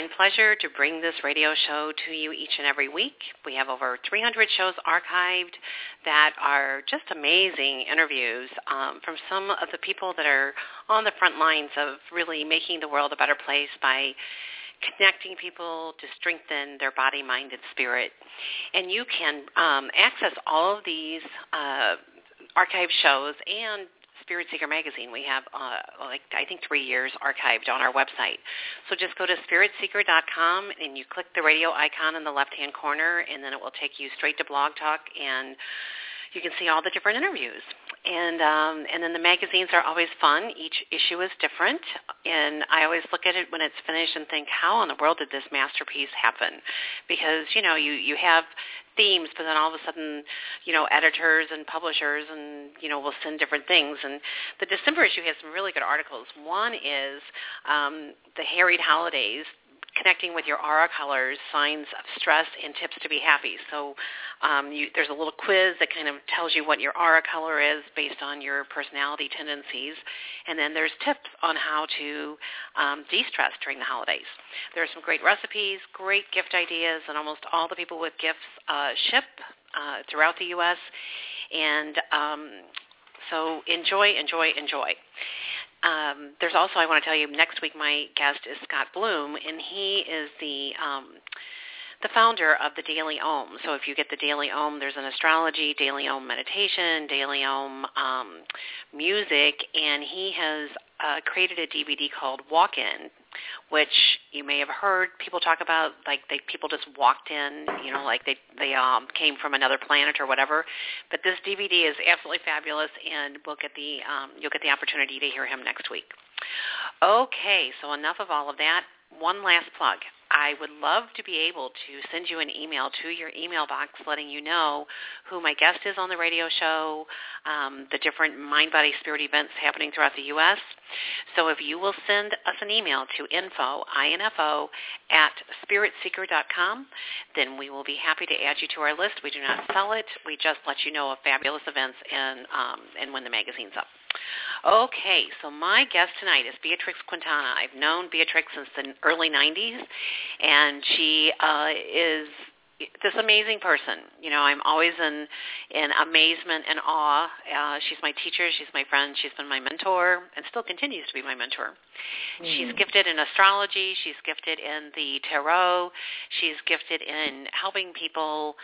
Divine pleasure to bring this radio show to you each and every week. We have over 300 shows archived that are just amazing interviews um, from some of the people that are on the front lines of really making the world a better place by connecting people to strengthen their body, mind, and spirit. And you can um, access all of these uh, shows and Spirit Seeker magazine. We have uh, like I think three years archived on our website. So just go to spiritseeker.com and you click the radio icon in the left-hand corner, and then it will take you straight to Blog Talk, and you can see all the different interviews. And um, and then the magazines are always fun. Each issue is different, and I always look at it when it's finished and think, how in the world did this masterpiece happen? Because you know you you have themes, but then all of a sudden, you know, editors and publishers and, you know, will send different things. And the December issue has some really good articles. One is um, the harried holidays, connecting with your aura colors, signs of stress, and tips to be happy. So um, you, there's a little quiz that kind of tells you what your aura color is based on your personality tendencies. And then there's tips on how to um, de-stress during the holidays. There are some great recipes, great gift ideas, and almost all the people with gifts uh, ship uh, throughout the U.S. And um, so enjoy, enjoy, enjoy. Um, there's also, I want to tell you, next week my guest is Scott Blum, and he is the um, the founder of the Daily Om. So if you get the Daily Om, there's an astrology, Daily Om meditation, Daily Om um, music, and he has uh, created a DVD called Walk In, which you may have heard people talk about, like they people just walked in, you know, like they they um, came from another planet or whatever. But this DVD is absolutely fabulous, and we'll get the um, you'll get the opportunity to hear him next week. Okay, so enough of all of that. One last plug. I would love to be able to send you an email to your email box letting you know who my guest is on the radio show, um, the different mind, body, spirit events happening throughout the U.S. So if you will send us an email to info, I-N-F-O, at spiritseeker.com, then we will be happy to add you to our list. We do not sell it. We just let you know of fabulous events and, um, and when the magazine's up. Okay, so my guest tonight is Beatrex Quntanna. I've known Beatrix since the early 90s, and she uh, is this amazing person. You know, I'm always in in amazement and awe. Uh, she's my teacher. She's my friend. She's been my mentor, and still continues to be my mentor. Mm-hmm. She's gifted in astrology. She's gifted in the tarot. She's gifted in helping people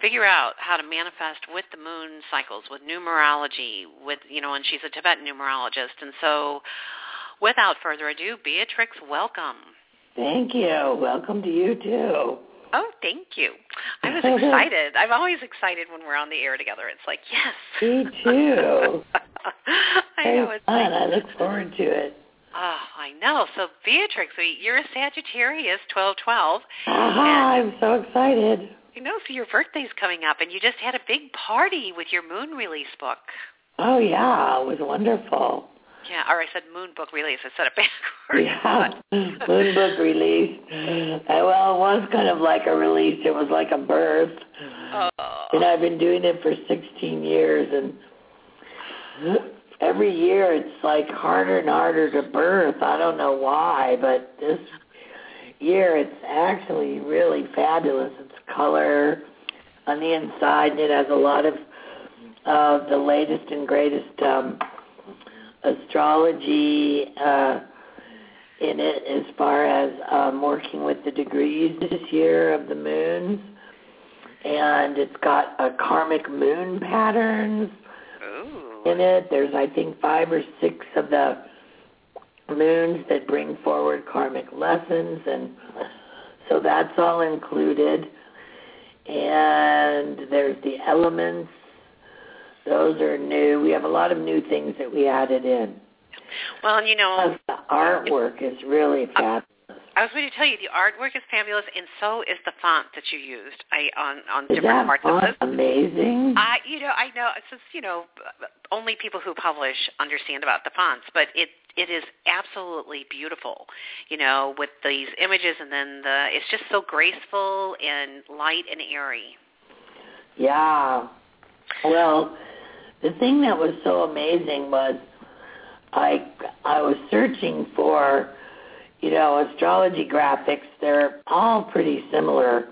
figure out how to manifest with the moon cycles, with numerology, with you know, and she's a Tibetan numerologist. And so, without further ado, Beatrex, welcome. Thank you. Welcome to you too. Oh, thank you. I was excited. I'm always excited when we're on the air together. It's like, yes. Me too. I know. It's fun. like, I look forward to it. Oh, I know. So Beatrex, you're a Sagittarius, 1212. Uh-huh, Aha, I'm so excited. You know, so your birthday's coming up, and you just had a big party with your moon release book. Oh yeah, it was wonderful. Yeah, or I said moon book release. I said it backwards. Yeah, moon book release. Uh, well, it was kind of like a release. It was like a birth. Oh. And I've been doing it for 16 years, and every year it's like harder and harder to birth. I don't know why, but this year it's actually really fabulous. Color on the inside, and it has a lot of uh, the latest and greatest um, astrology uh, in it as far as um, working with the degrees this year of the moons. And it's got a karmic moon patterns Ooh. in it. There's, I think, five or six of the moons that bring forward karmic lessons. And so that's all included. And there's the elements those are new. We have a lot of new things that we added in. Well, you know, Plus, the artwork is really uh, fabulous. I was going to tell you the artwork is fabulous, and so is the font that you used. I on on Is different that parts of font this. amazing? I, you know, I know since you know only people who publish understand about the fonts, but it it is absolutely beautiful. You know, with these images, and then the it's just so graceful and light and airy. Yeah. Well, the thing that was so amazing was I I was searching for you know astrology graphics. They're all pretty similar.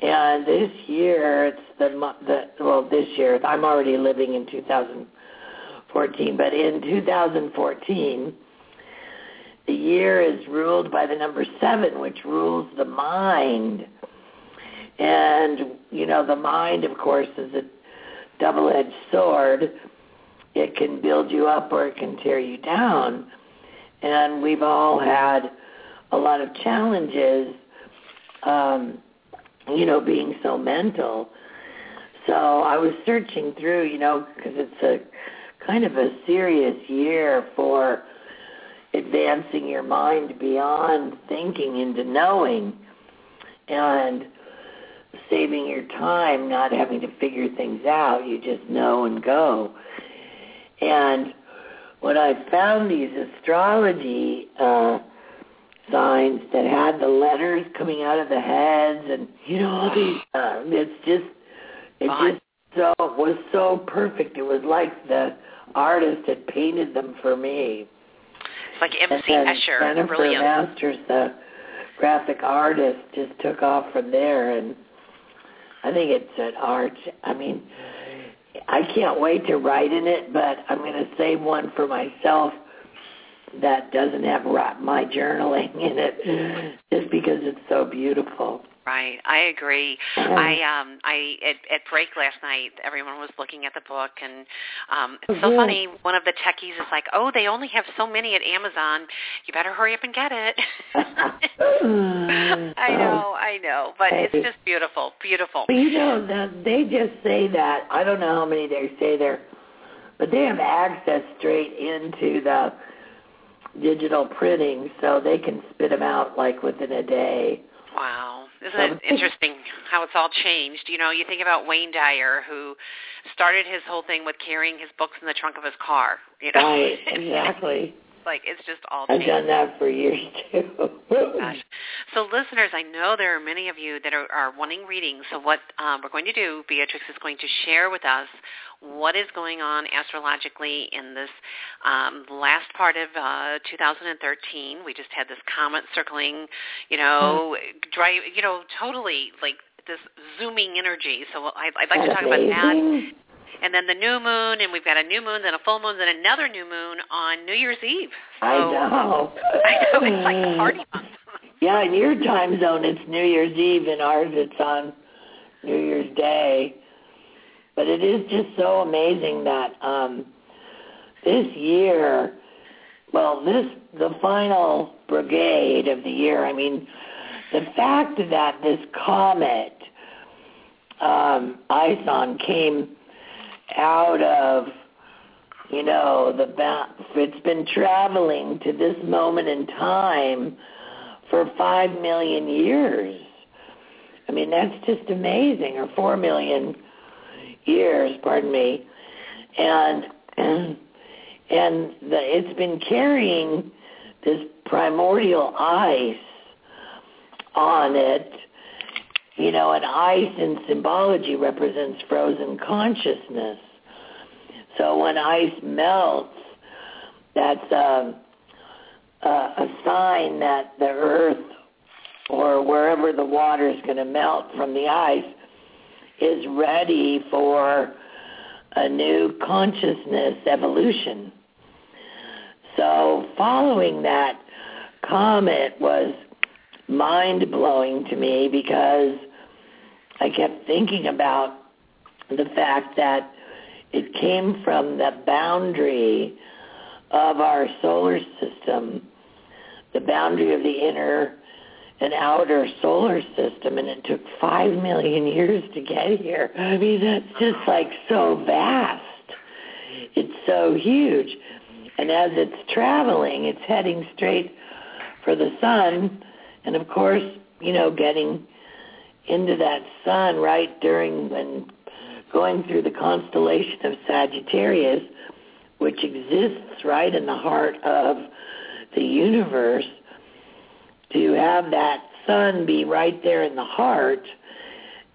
And this year it's the the well this year I'm already living in 2014, but in 2014 the year is ruled by the number 7 which rules the mind. And you know the mind of course is a double-edged sword. It can build you up or it can tear you down. And we've all had a lot of challenges, um, you know, being so mental. So I was searching through, you know, because it's a kind of a serious year for advancing your mind beyond thinking into knowing. And saving your time, not having to figure things out. You just know and go. And when I found these astrology uh, signs that had the letters coming out of the heads, and you know, all these, uh, it's just, it just so was so perfect. It was like the artist had painted them for me. It's like And MC then Escher, Jennifer brilliant. Masters, the graphic artist, just took off from there, and I think it's an art. I mean, I can't wait to write in it, but I'm going to save one for myself that doesn't have my journaling in it, just because it's so beautiful. Right, I agree. I um I at, at break last night, everyone was looking at the book, and um it's so funny. One of the techies is like, "Oh, they only have so many at Amazon. You better hurry up and get it." I know, I know, but it's just beautiful, beautiful. But you know, that they just say that. I don't know how many they say there, but they have access straight into the digital printing, so they can spit them out like within a day. Wow. Isn't it interesting how it's all changed? You know, you think about Wayne Dyer, who started his whole thing with carrying his books in the trunk of his car. You know, Right, exactly. Like it's just all I've changed. done that for years too. Gosh. So listeners, I know there are many of you that are, are wanting readings. So what um, we're going to do, Beatrex is going to share with us what is going on astrologically in this um, last part of uh, 2013. We just had this comet circling, you know, dry, you know, totally like this zooming energy. So I, I'd like to talk about that. And then the new moon, and we've got a new moon, then a full moon, then another new moon on New Year's Eve. So, I know. I know it's like party month. Yeah, in your time zone it's New Year's Eve, in ours it's on New Year's Day. But it is just so amazing that um, this year, well, this the final brigade of the year. I mean, the fact that this comet um, Ison came out of you know the it's been traveling to this moment in time for five million years. I mean that's just amazing, or four million years, pardon me, and and the, it's been carrying this primordial ice on it. You know, and ice in symbology represents frozen consciousness. So when ice melts, that's a, a, a sign that the earth or wherever the water is going to melt from the ice is ready for a new consciousness evolution. So following that comet was mind blowing to me because I kept thinking about the fact that it came from the boundary of our solar system, the boundary of the inner and outer solar system, and it took five million years to get here. I mean, that's just like so vast. it's so huge. And as it's traveling, it's heading straight for the sun. And of course, you know, getting into that sun right during when going through the constellation of Sagittarius, which exists right in the heart of the universe, to have that sun be right there in the heart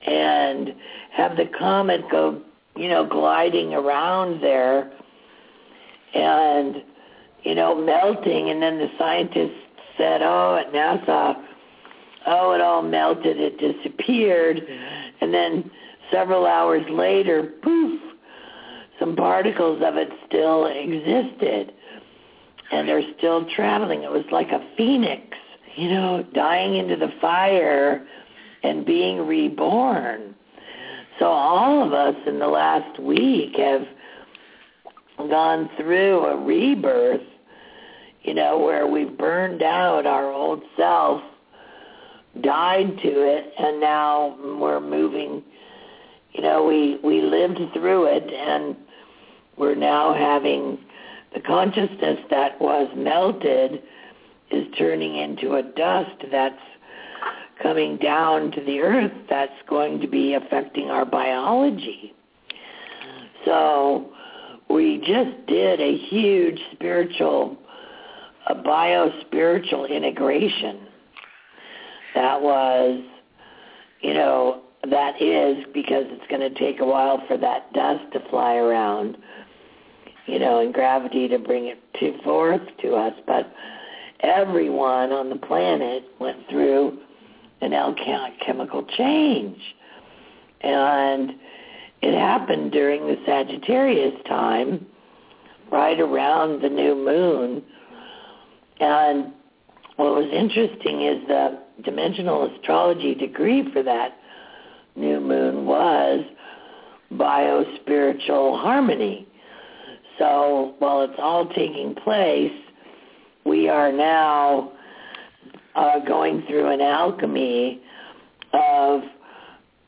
and have the comet go, you know, gliding around there and, you know, melting. And then the scientists said, oh, at NASA, oh, it all melted, it disappeared. And then several hours later, poof, some particles of it still existed. And they're still traveling. It was like a phoenix, you know, dying into the fire and being reborn. So all of us in the last week have gone through a rebirth, you know, where we've burned out our old self, died to it, and now we're moving, you know, we, we lived through it and we're now having the consciousness that was melted is turning into a dust that's coming down to the earth that's going to be affecting our biology. So we just did a huge spiritual, a bio-spiritual integration. That was, you know, that is because it's going to take a while for that dust to fly around, you know, and gravity to bring it to forth to us. But everyone on the planet went through an alchemical chemical change. And it happened during the Sagittarius time, right around the new moon. And what was interesting is the dimensional astrology degree for that new moon was bio-spiritual harmony. So while it's all taking place, we are now uh, going through an alchemy of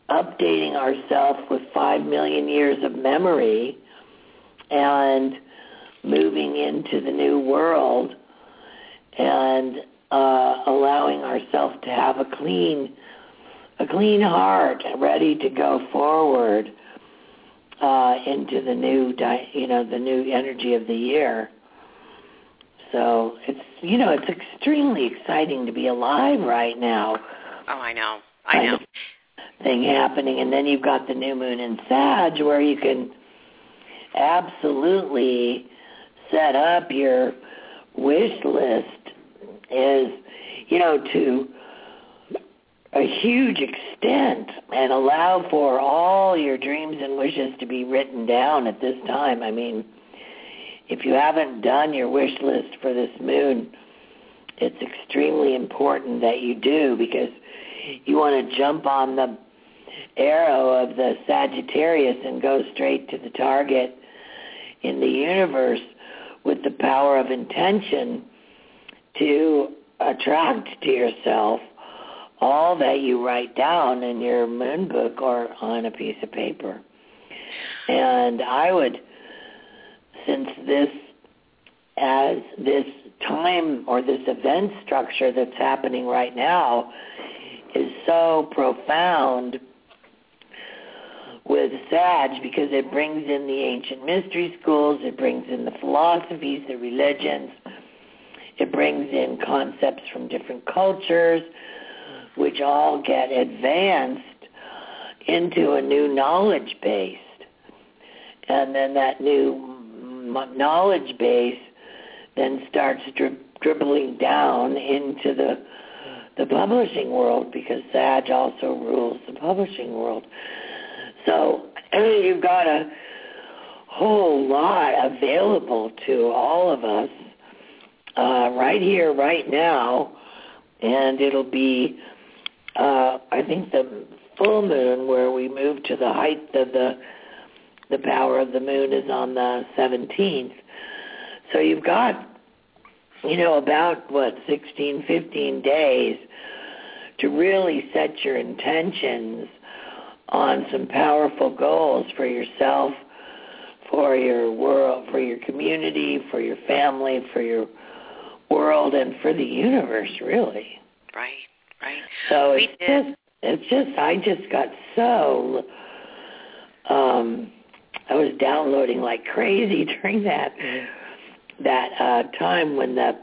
updating ourselves with five million years of memory and moving into the new world and uh, allowing ourselves to have a clean a clean heart ready to go forward uh, into the new di- you know the new energy of the year so it's you know it's extremely exciting to be alive right now. Oh, I know. I know. Thing happening, and then you've got the new moon in Sag, where you can absolutely set up your wish list is you know to a huge extent and allow for all your dreams and wishes to be written down at this time. I mean, if you haven't done your wish list for this moon, it's extremely important that you do because you want to jump on the arrow of the Sagittarius and go straight to the target in the universe with the power of intention to attract to yourself all that you write down in your moon book or on a piece of paper. And I would since this as this time or this event structure that's happening right now is so profound with Sag because it brings in the ancient mystery schools, it brings in the philosophies, the religions, it brings in concepts from different cultures, which all get advanced into a new knowledge base. And then that new knowledge base then starts dri- dribbling down into the the publishing world because Sag also rules the publishing world. So you've got a whole lot available to all of us uh, right here, right now, and it'll be, uh, I think, the full moon where we move to the height of the the power of the moon is on the 17th. So you've got, you know, about, what, 16, 15 days to really set your intentions on some powerful goals for yourself, for your world for your community, for your family, for your world, and for the universe, really. Right, right. So We it's did. just, it's just, I just got so, um, I was downloading like crazy during that that uh, time when the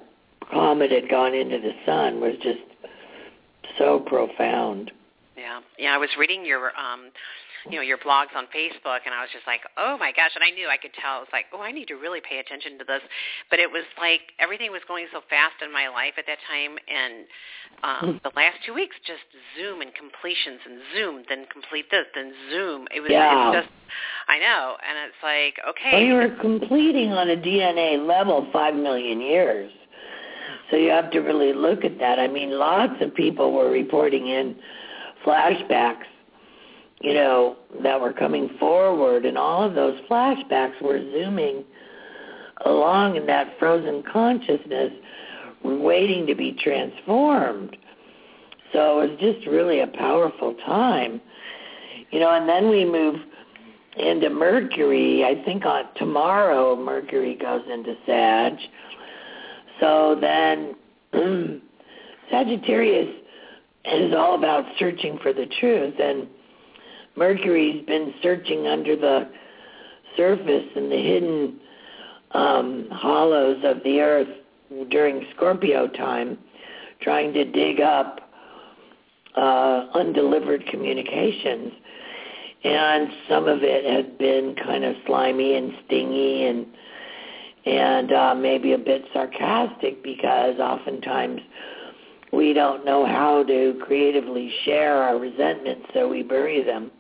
comet had gone into the sun was just so profound. Yeah, yeah. I was reading your, um, you know, your blogs on Facebook, and I was just like, oh my gosh! And I knew I could tell. It was like, oh, I need to really pay attention to this. But it was like everything was going so fast in my life at that time, and um, the last two weeks just zoom and completions and zoom, then complete this, then zoom. It was, it Yeah. was just, I know, and it's like, okay, Well, you were completing on a DNA level five million years. So you have to really look at that. I mean, lots of people were reporting in flashbacks, you know, that were coming forward, and all of those flashbacks were zooming along in that frozen consciousness, waiting to be transformed. So it was just really a powerful time. You know, and then we move into Mercury. I think on tomorrow Mercury goes into Sag. So then Sagittarius is all about searching for the truth and Mercury's been searching under the surface and the hidden um, hollows of the earth during Scorpio time, trying to dig up uh, undelivered communications. And some of it has been kind of slimy and stingy and and uh, maybe a bit sarcastic because oftentimes we don't know how to creatively share our resentments, so we bury them.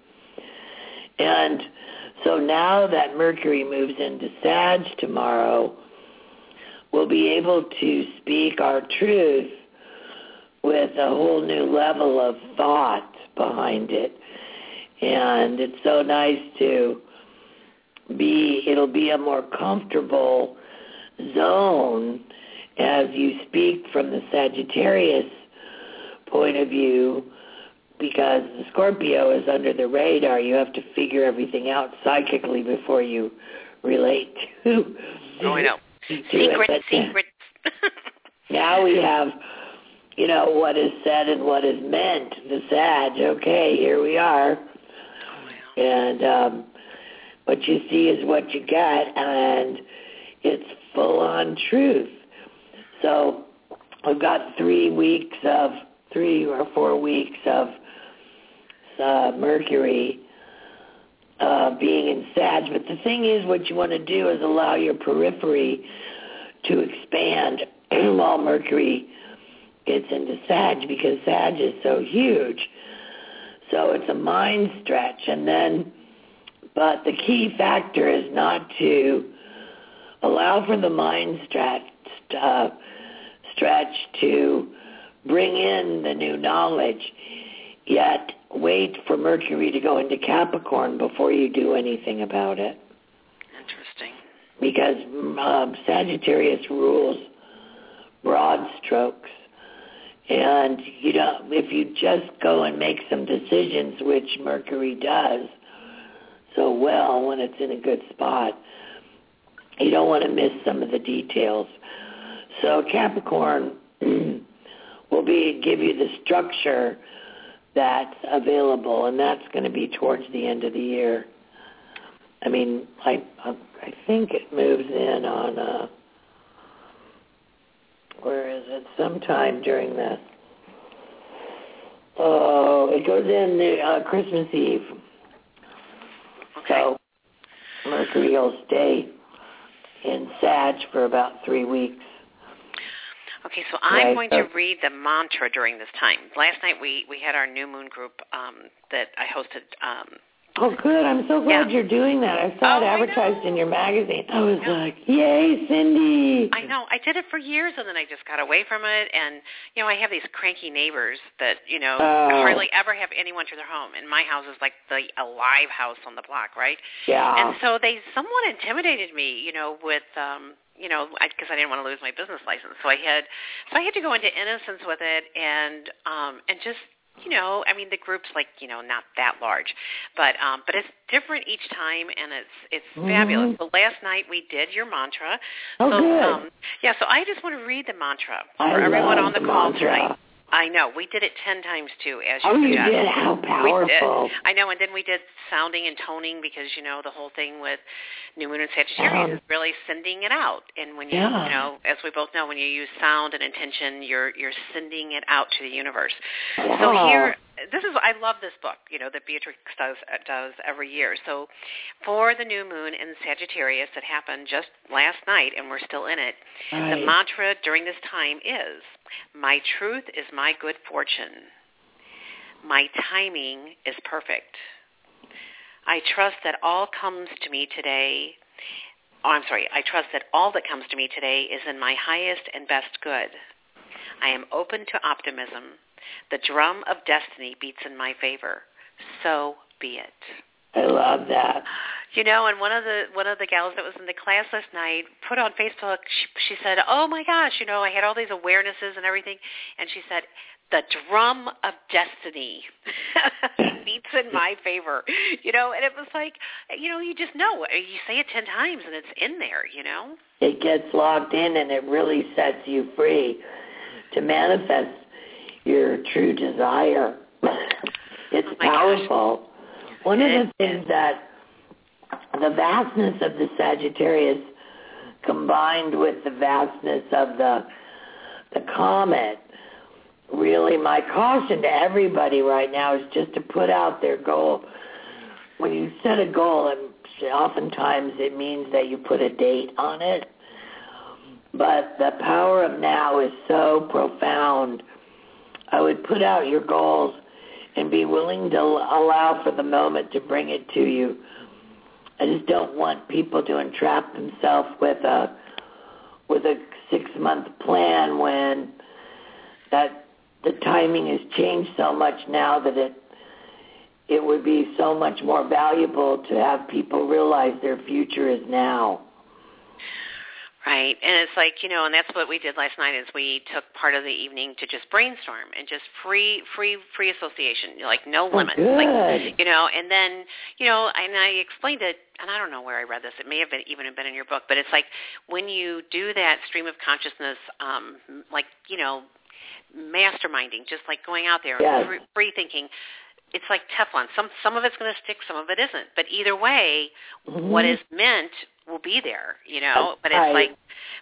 And so now that Mercury moves into Sag tomorrow, we'll be able to speak our truth with a whole new level of thought behind it and it's so nice to be it'll be a more comfortable zone as you speak from the Sagittarius point of view because the Scorpio is under the radar you have to figure everything out psychically before you relate to oh, I know, secret, But secret. now we have you know what is said and what is meant the Sag. Okay here we are. And um, what you see is what you get, and it's full on truth. So we've got three weeks of three or four weeks of uh, Mercury uh, being in Sag. But the thing is, what you want to do is allow your periphery to expand while Mercury gets into Sag because Sag is so huge. So it's a mind stretch. And then, but the key factor is not to allow for the mind stretch, uh, stretch to bring in the new knowledge, yet wait for Mercury to go into Capricorn before you do anything about it. Interesting. Because um, Sagittarius rules broad strokes. And you know, if you just go and make some decisions, which Mercury does so well when it's in a good spot, you don't want to miss some of the details. So Capricorn will be give you the structure that's available, and that's going to be towards the end of the year. I mean, I I think it moves in on. Uh, where is it? Sometime during the. Oh, it goes in the, uh, Christmas Eve. Okay. So Mercury will stay in Sag for about three weeks. Okay, so I'm Right, going to read the mantra during this time. Last night we we had our new moon group um, that I hosted. Um, Oh, good. I'm so glad Yeah. you're doing that. I saw Oh, it advertised in your magazine. I was Yeah. like, yay, Cynde. I know I did it for years, and then I just got away from it. And you know, I have these cranky neighbors that you know Oh. hardly ever have anyone to their home. And my house is like the alive house on the block, right? Yeah. And so they somewhat intimidated me, you know, with um, you know, because I, didn't want to lose my business license. So I had, so I had to go into innocence with it, and um, and just you know, I mean the group's like, you know, not that large, but um but it's different each time and it's it's Mhm. fabulous. So last night we did your mantra. Oh, so good. um yeah, so I just want to read the mantra for I everyone on the, the call mantra. tonight. I know. We did it 10 times too as you Oh, you did? How powerful. I know, and then we did sounding and toning because you know the whole thing with New Moon and Sagittarius Yeah. is really sending it out. And when you, Yeah. you know, as we both know, when you use sound and intention, you're you're sending it out to the universe. So here, this is I love this book, you know, that Beatrex does does every year. So for the new moon in Sagittarius that happened just last night, and we're still in it, the mantra during this time is, "My truth is my good fortune. My timing is perfect. I trust that all comes to me today. Oh, I'm sorry. I trust that all that comes to me today is in my highest and best good. I am open to optimism. The drum of destiny beats in my favor. So be it. I love that. You know, and one of the one of the gals that was in the class last night put on Facebook. She, she said, "Oh my gosh, you know, I had all these awarenesses and everything," and she said, "The drum of destiny beats in my favor." You know, and it was like, you know, you just know. You say it ten times, and it's in there. You know. It gets locked in and it really sets you free to manifest your true desire. it's Oh my gosh. powerful. One of It the things that the vastness of the Sagittarius combined with the vastness of the the comet really my caution to everybody right now is just to put out their goal when you set a goal and oftentimes it means that you put a date on it but the power of now is so profound i would put out your goals and be willing to allow for the moment to bring it to you i just don't want people to entrap themselves with a with a six month plan when that the timing has changed so much now that it it would be so much more valuable to have people realize their future is now. Right. And it's like, you know, and that's what we did last night is we took part of the evening to just brainstorm and just free free free association, like no Oh, limits. good. Like you know, and then, you know, and I explained it and I don't know where I read this. It may have been even been in your book, but it's like when you do that stream of consciousness um like, you know, masterminding, just like going out there Yes. and free, free thinking, it's like Teflon. Some some of it's going to stick, some of it isn't. But either way, what Mhm. is meant will be there, you know. But it's right. like,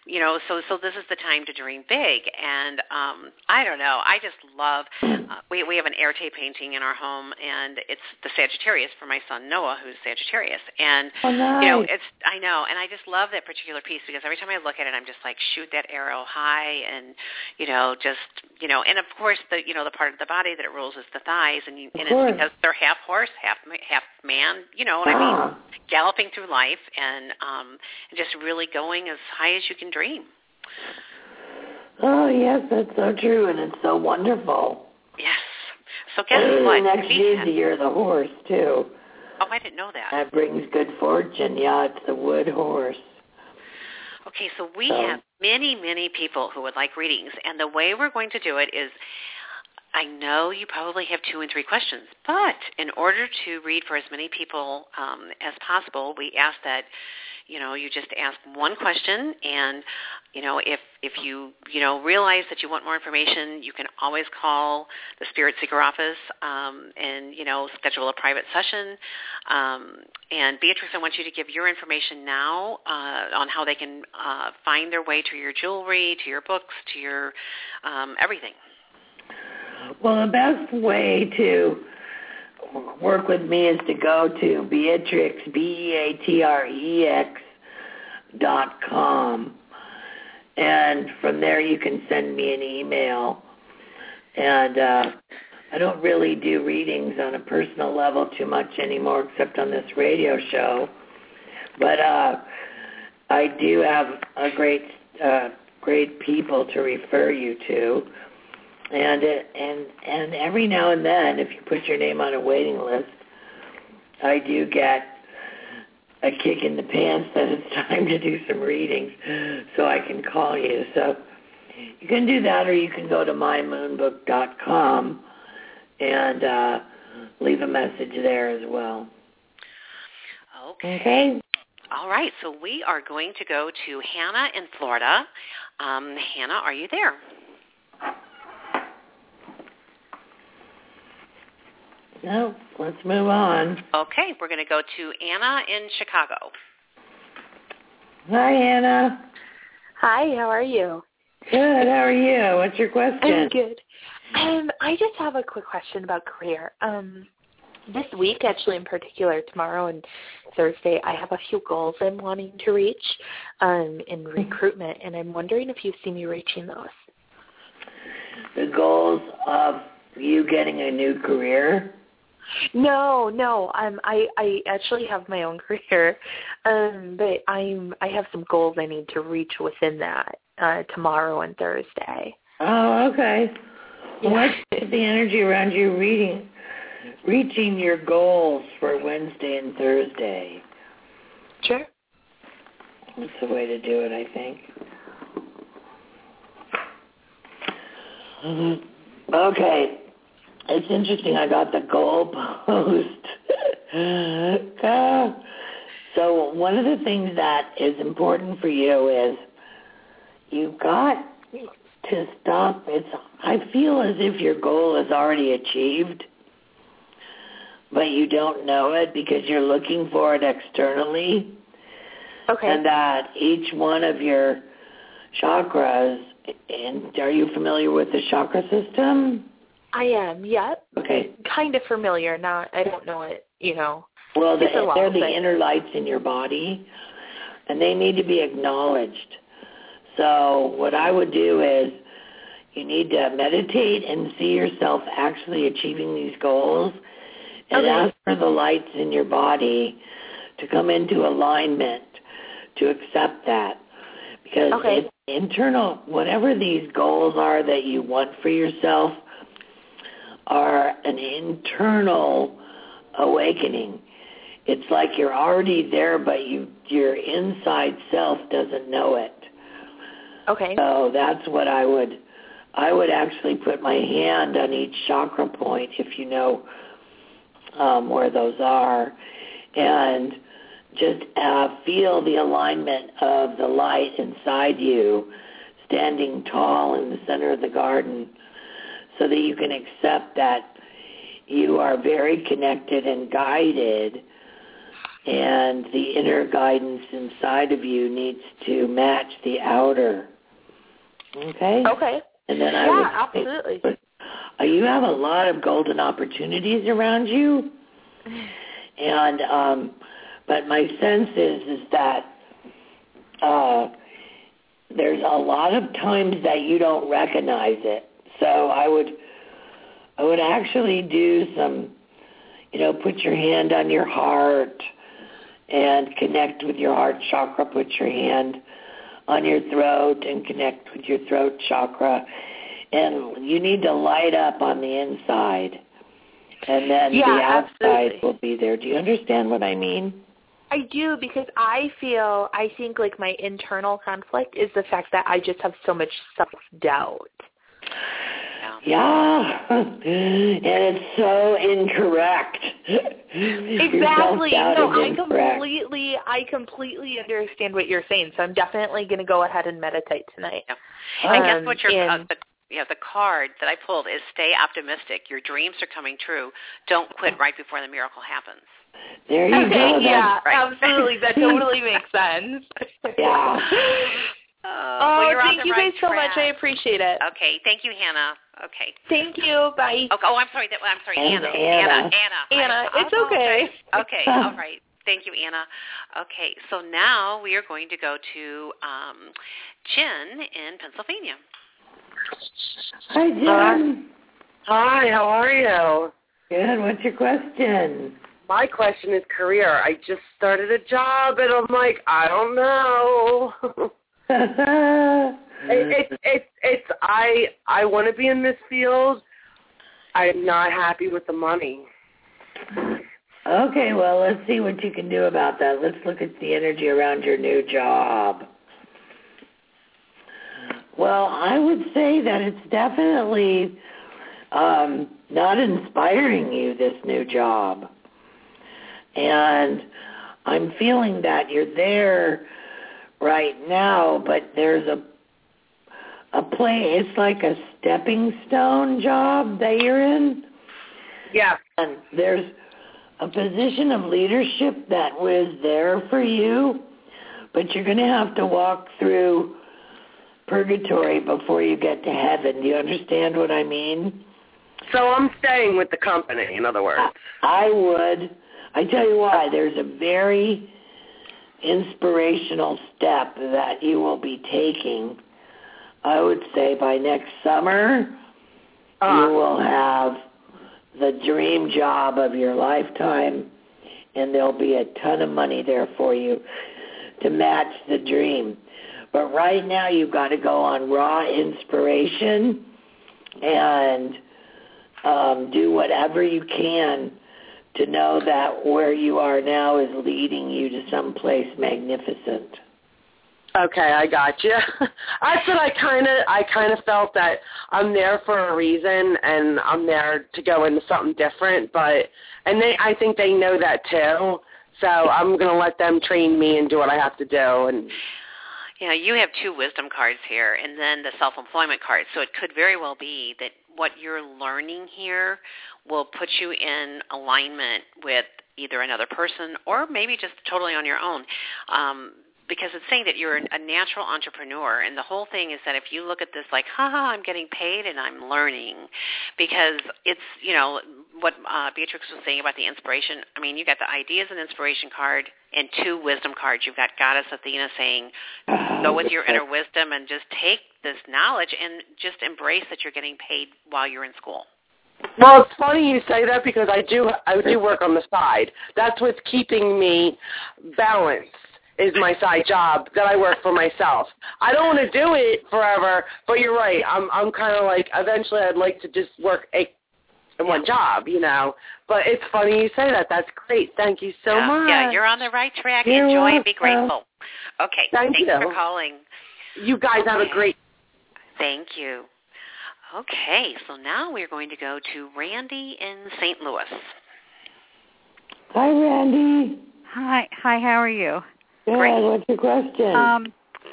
you know, so so this is the time to dream big. And um I don't know, I just love. Uh, we we have an Erte painting in our home, and it's the Sagittarius for my son Noah, who's Sagittarius, and Oh, nice. you know, it's I know, and I just love that particular piece because every time I look at it, I'm just like shoot that arrow high, and you know, just you know, and of course the you know the part of the body that it rules is the thighs, and you, and it's because they're half horse, half half man, you know what I mean? Ah, Galloping through life and um and just really going as high as you can dream. oh yes, that's so true, and it's so wonderful. Yes. So guess what? Next We year's have- the year of the horse too. oh, I didn't know that. That brings good fortune. Yeah, it's the wood horse. Okay, so we So- have many, many people who would like readings, and the way we're going to do it is I know you probably have two and three questions, but in order to read for as many people um, as possible, we ask that you know you just ask one question, and you know if if you you know realize that you want more information, you can always call the Spirit Seeker office um, and you know schedule a private session. Um, and Beatrice, I want you to give your information now uh, on how they can uh, find their way to your jewelry, to your books, to your um, everything. Well, the best way to work with me is to go to Beatrex, B-E-A-T-R-E-X dot com. And from there you can send me an email. And uh, I don't really do readings on a personal level too much anymore except on this radio show. But uh, I do have a great, uh, great people to refer you to and it, and and every now and then, if you put your name on a waiting list, I do get a kick in the pants that it's time to do some readings, so I can call you. So you can do that, or you can go to mymoonbook.com and uh, leave a message there as well. Okay. Okay. All right. So we are going to go to Hannah in Florida. Um, Hannah, are you there? No, let's move on. Okay. We're going to go to Anna in Chicago. Hi, Anna. Hi, how are you? Good. How are you? What's your question? I'm good. Um, I just have a quick question about career. Um, this week, actually, in particular, tomorrow and Thursday, I have a few goals I'm wanting to reach um, in recruitment, and I'm wondering if you see me reaching those. The goals of you getting a new career. No, no. Um, I I actually have my own career, um, but I'm I have some goals I need to reach within that uh, tomorrow and Thursday. Oh, okay. Yeah. What's the energy around you reading, reaching your goals for Wednesday and Thursday? Sure. That's the way to do it, I think. Mhm. Okay. It's interesting. I got the goal post. Ah. so one of the things that is important for you is you've got to stop. It's. I feel as if your goal is already achieved, but you don't know it because you're looking for it externally Okay. and that each one of your chakras and are you familiar with the chakra system I am. Yep. okay Kind of familiar. Not. I don't know it. You know. well the, they're the inner lights in your body and they need to be acknowledged so what i would do is you need to meditate and see yourself actually achieving these goals and Okay. ask for the lights in your body to come into alignment to accept that because Okay. it's internal whatever these goals are that you want for yourself are an internal awakening it's like you're already there but you your inside self doesn't know it Okay. so that's what I would I would actually put my hand on each chakra point if you know um, where those are and just uh, feel the alignment of the light inside you standing tall in the center of the garden so that you can accept that you are very connected and guided and the inner guidance inside of you needs to match the outer. Okay? Okay. And then I Yeah, would absolutely. you have a lot of golden opportunities around you. And um but my sense is is that uh there's a lot of times that you don't recognize it. So I would I would actually do some you know, put your hand on your heart and connect with your heart chakra, put your hand on your throat and connect with your throat chakra. And you need to light up on the inside. And then Yeah, the outside absolutely. will be there. Do you understand what I mean? I do because I feel I think like my internal conflict is the fact that I just have so much self doubt. Yeah. Yeah. and it's so incorrect. Exactly. self-doubt No, is I incorrect. completely I completely understand what you're saying. So I'm definitely going to go ahead and meditate tonight. And guess Um, what? Your uh, and- the, yeah, the card that I pulled is stay optimistic. Your dreams are coming true. Don't quit right before the miracle happens. There you okay, go. yeah, right. absolutely. That totally makes sense. Yeah. Oh, Oh, well, you're on thank the you right guys so much. I appreciate it. Okay, thank you, Hannah. Okay. Thank you. Bye. Oh, oh I'm sorry. That, I'm sorry, And Anna. Anna. Anna. Anna, I it's okay. Okay, all right. Thank you, Anna. Okay, so now we are going to go to um, Jen in Pennsylvania. Hi, Jen. Hi, how are you? Good. What's your question? My question is career. I just started a job and I'm like, I don't know. it, it's it's it's I I want to be in this field. I'm not happy with the money. okay, well, let's see what you can do about that. Let's look at the energy around your new job. Well, I would say that it's definitely um, not inspiring you, this new job. And I'm feeling that you're there right now, but there's a a play. It's like a stepping stone job that you're in. Yeah. And there's a position of leadership that was there for you, but you're going to have to walk through purgatory before you get to heaven. Do you understand what I mean? So I'm staying with the company, in other words. I would. I tell you why. There's a very inspirational step that you will be taking. I would say by next summer, Uh, you will have the dream job of your lifetime, and there'll be a ton of money there for you to match the dream. But right now, you've got to go on raw inspiration and um, do whatever you can to know that where you are now is leading you to someplace magnificent. Okay, I got you. That's what I kind of I kind of felt that I'm there for a reason and I'm there to go into something different, but and they I think they know that too. So I'm going to let them train me and do what I have to do and You know, you have two wisdom cards here and then the self-employment card. So it could very well be that what you're learning here will put you in alignment with either another person or maybe just totally on your own. Um, because it's saying that you're a natural entrepreneur and the whole thing is that if you look at this like haha i'm getting paid and i'm learning because it's you know what uh, beatrex was saying about the inspiration i mean you got the ideas and inspiration card and two wisdom cards you've got goddess athena saying go with your inner wisdom and just take this knowledge and just embrace that you're getting paid while you're in school Well, it's funny you say that because I do I do work on the side. That's what's keeping me balanced is my side job that I work for myself. I don't want to do it forever, but you're right. I'm I'm kind of like eventually I'd like to just work a one job, you know. But it's funny you say that. That's great. Thank you so yeah, much. yeah you're on the right track You're enjoy and be grateful okay Thank thanks you. for calling You guys have a great Thank you. Okay, so now we're going to go to Randy in St. Louis. Hi, Randy. Hi, hi. How are you? Good. Great. What's your question? Um,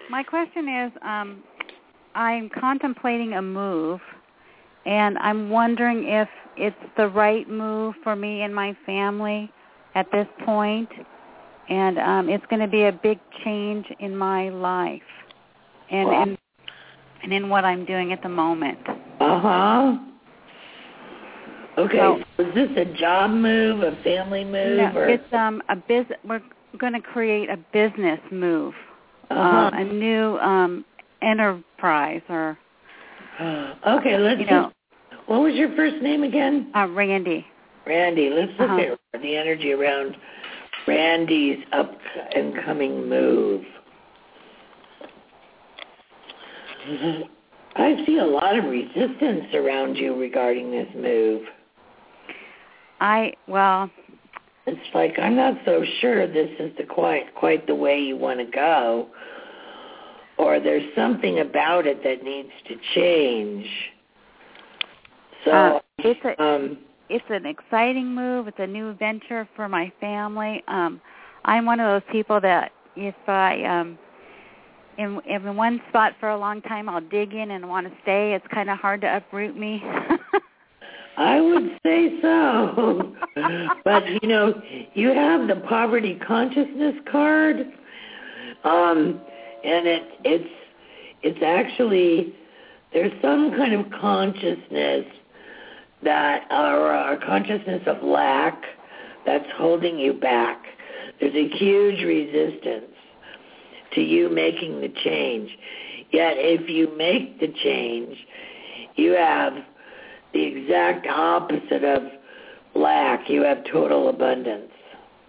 my question is, um, I'm contemplating a move, and I'm wondering if it's the right move for me and my family at this point, and um, it's going to be a big change in my life, and Wow. and and in what I'm doing at the moment. Uh huh. Okay, So- so is this a job move, a family move, No, or it's um a biz. We're going to create a business move, uh-huh. um, a new um enterprise or okay, let's you know, just, what was your first name again? uh, Randy. Randy. Let's look Uh-huh. at the energy around Randy's up and coming move. I see a lot of resistance around you regarding this move. I well, It's like I'm not so sure this is the quite quite the way you want to go, or there's something about it that needs to change. So, uh, it's a um, it's an exciting move. It's a new venture for my family. Um, I'm one of those people that if I um in in one spot for a long time, I'll dig in and want to stay. It's kind of hard to uproot me. I would say so. but you know, you have the poverty consciousness card, um, and it it's it's actually there's some kind of consciousness that or a consciousness of lack that's holding you back. There's a huge resistance to you making the change. Yet if you make the change, you have the exact opposite of lack. You have total abundance.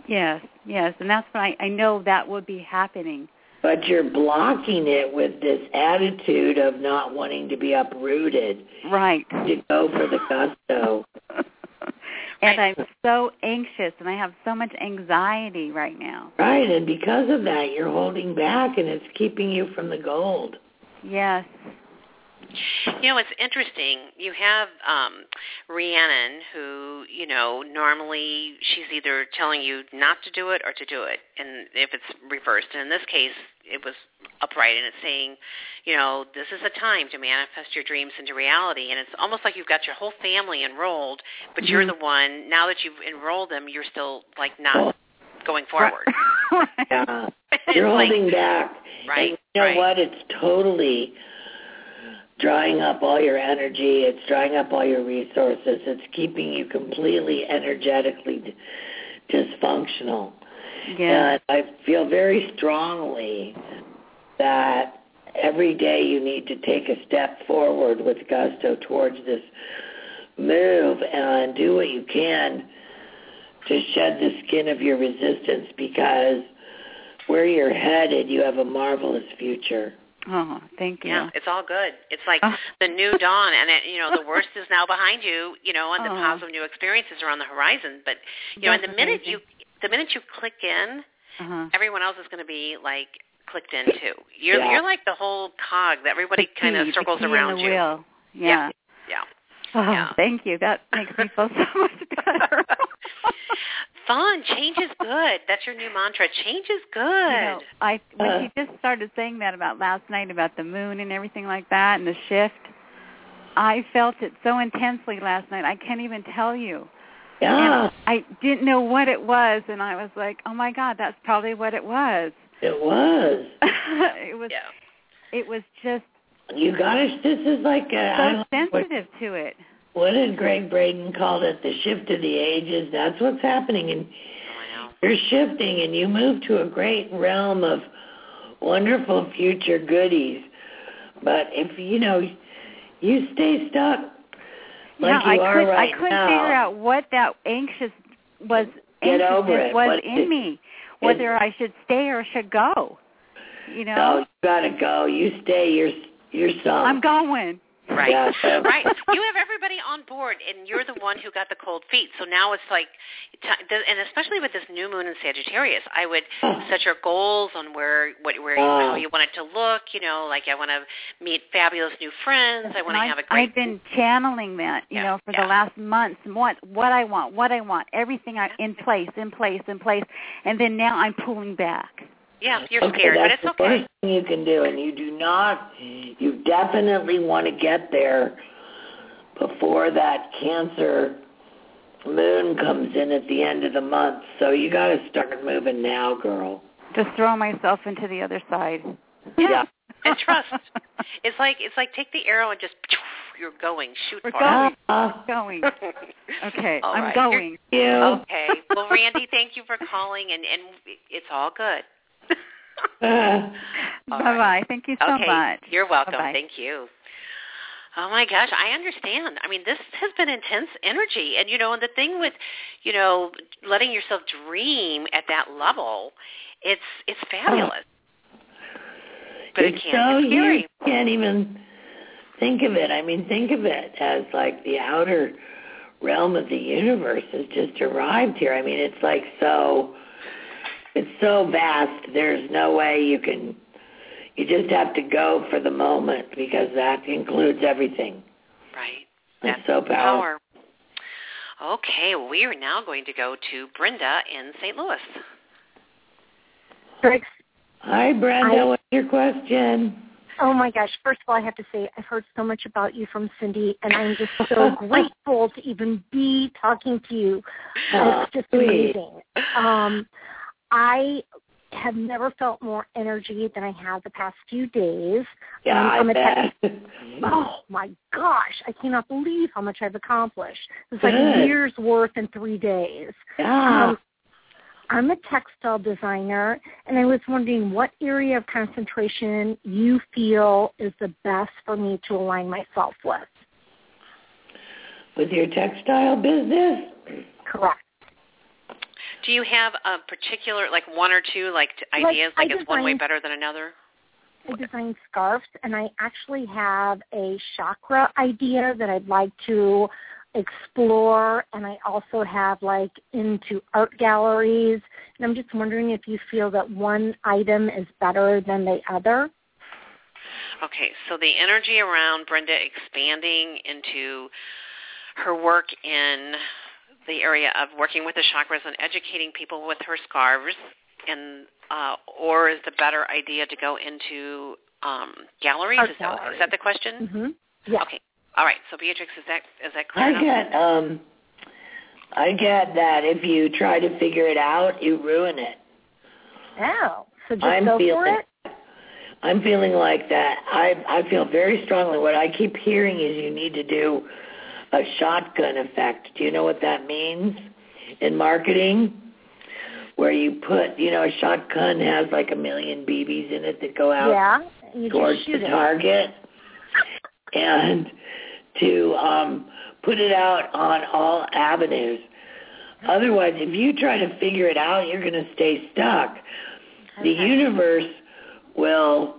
yes, yes, and that's what I I know that would be happening. But you're blocking it with this attitude of not wanting to be uprooted, Right. to go for the gusto. and I'm so anxious and I have so much anxiety right now. Right, and because of that, you're holding back and it's keeping you from the gold. Yes. You know, it's interesting. You have um Rhiannon who, you know, normally she's either telling you not to do it or to do it. And if it's reversed, and in this case it was upright and it's saying, you know, this is a time to manifest your dreams into reality and it's almost like you've got your whole family enrolled, but mm-hmm. you're the one now that you've enrolled them, you're still like not going forward. yeah. You're holding like, back. Right. And you know right. what? It's totally drying up all your energy. It's drying up all your resources. It's keeping you completely energetically dysfunctional. Yeah. And I feel very strongly that every day you need to take a step forward with gusto towards this move and do what you can to shed the skin of your resistance because where you're headed, you have a marvelous future. Oh, thank you. Yeah, it's all good. It's like oh. the new dawn, and it, you know the worst is now behind you. You know, and the oh. positive new experiences are on the horizon. But you know, That's and the minute amazing. you the minute you click in, uh-huh. everyone else is going to be like clicked in too. You're Yeah. you're like the whole cog that everybody kind of circles the around the you. Wheel. Yeah. Yeah. Yeah. Oh, Yeah. thank you. That makes me feel so much better. Fun. Change is good. That's your new mantra. Change is good. You know, I when Uh. she just started saying that about last night about the moon and everything like that and the shift, I felt it so intensely last night. I can't even tell you. Yeah, And I didn't know what it was, and I was like, "Oh my God, that's probably what it was." it was. it was. yeah. It was just You guys, this is like a, I so don't know what, sensitive to it. What did Gregg Braden call it? The shift of the ages. That's what's happening, and Oh, I know. you're shifting, and you move to a great realm of wonderful future goodies. But if you know, you stay stuck like yeah, you I are could right I couldn't now. figure out what that anxious was Get over anxiousness it. was What in it- me. Whether I should stay or should go. You know? No, you gotta go. You stay your yourself. I'm going. Right. Yeah, so- right. You have everybody on board, and you're the one who got the cold feet. So now it's like, and especially with this new moon in Sagittarius, I would hmm. set your goals on where, what, where, you, how ah. you want it to look. You know, like I want to meet fabulous new friends. I want to have a I've, great. I've been channeling that, you Yeah, know, for yeah. the last months. What what I want, what I want, everything I, in place, in place, in place, and then now I'm pulling back. Yeah, you're okay, scared, but that's it's the okay. first thing you can do, and you do not. You definitely want to get there before that Cancer moon comes in at the end of the month. So you got to start moving now, girl. Just throw myself into the other side. Yeah. and trust. It's like it's like take the arrow and just you're going, shoot We're for going. it. Ah, Going. Okay, All I'm right. going. you. Okay. Well, Randy, thank you for calling, and and it's all good. Bye bye. Thank you so okay. much. You're welcome. Bye-bye. Thank you. Oh my gosh, I understand. I mean, this has been intense energy, and you know, and the thing with, you know, letting yourself dream at that level, it's it's fabulous. Oh. But it it's can so you can't even think of it. I mean, think of it as like the outer realm of the universe has just arrived here. I mean, it's like so it's so vast. There's no way you can you just have to go for the moment because that includes everything. Right. It's That's so powerful. power. Okay, we are now going to go to Brenda in St. Louis. Hi Brenda, I- what's your question? oh my gosh. First of all, I have to say I've heard so much about you from Cynde, and I'm just so grateful to even be talking to you. Oh, it's just sweet. amazing. Um, I have never felt more energy than I have the past few days. Yeah, Um, I bet. Oh my gosh, I cannot believe how much I've accomplished. It's like a year's worth in three days. yeah. Um, I'm a textile designer, and I was wondering what area of concentration you feel is the best for me to align myself with. With your textile business? Correct. Do you have a particular, like one or two, like Like, ideas, like I is one way better than another? I design scarves, and I actually have a chakra idea that I'd like to explore, and I also have like into art galleries. And I'm just wondering if you feel that one item is better than the other. Okay, so the energy around Brenda expanding into her work in the area of working with the chakras and educating people with her scarves, and uh, or is the better idea to go into um, galleries? Is that, gallery. is that the question? Mm-hmm. Yeah. Okay. All right. So Beatrex, is that is that clear I enough? get um I get that if you try to figure it out, you ruin it. Oh, so just I'm go feeling for it. I'm feeling like that. I I feel very strongly. What I keep hearing is you need to do a shotgun effect. Do you know what that means in marketing? Where you put, you know, a shotgun has like a million BBs in it that go out Yeah. You towards the it. target, and to um, put it out on all avenues. Otherwise, if you try to figure it out, you're going to stay stuck. The universe will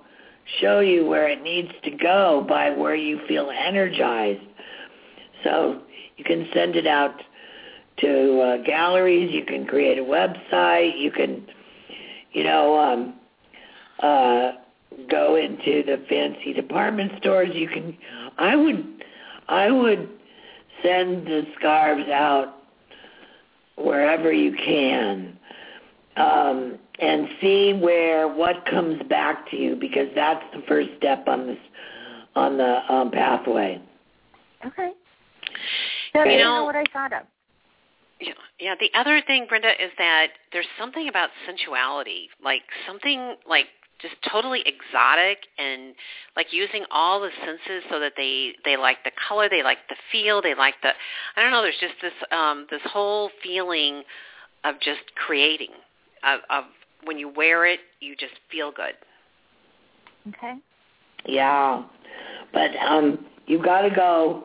show you where it needs to go by where you feel energized. So you can send it out to uh, galleries. You can create a website. You can, you know, um, uh, go into the fancy department stores. You can. I would. I would send the scarves out wherever you can um, and see where what comes back to you because that's the first step on this on the um, pathway. Okay. So You you know- know what I thought of. Yeah, yeah. The other thing, Brenda, is that there's something about sensuality, like something like just totally exotic and like using all the senses so that they they like the color, they like the feel, they like the I don't know. There's just this um this whole feeling of just creating of, of when you wear it, you just feel good. Okay. Yeah, but um, you got to go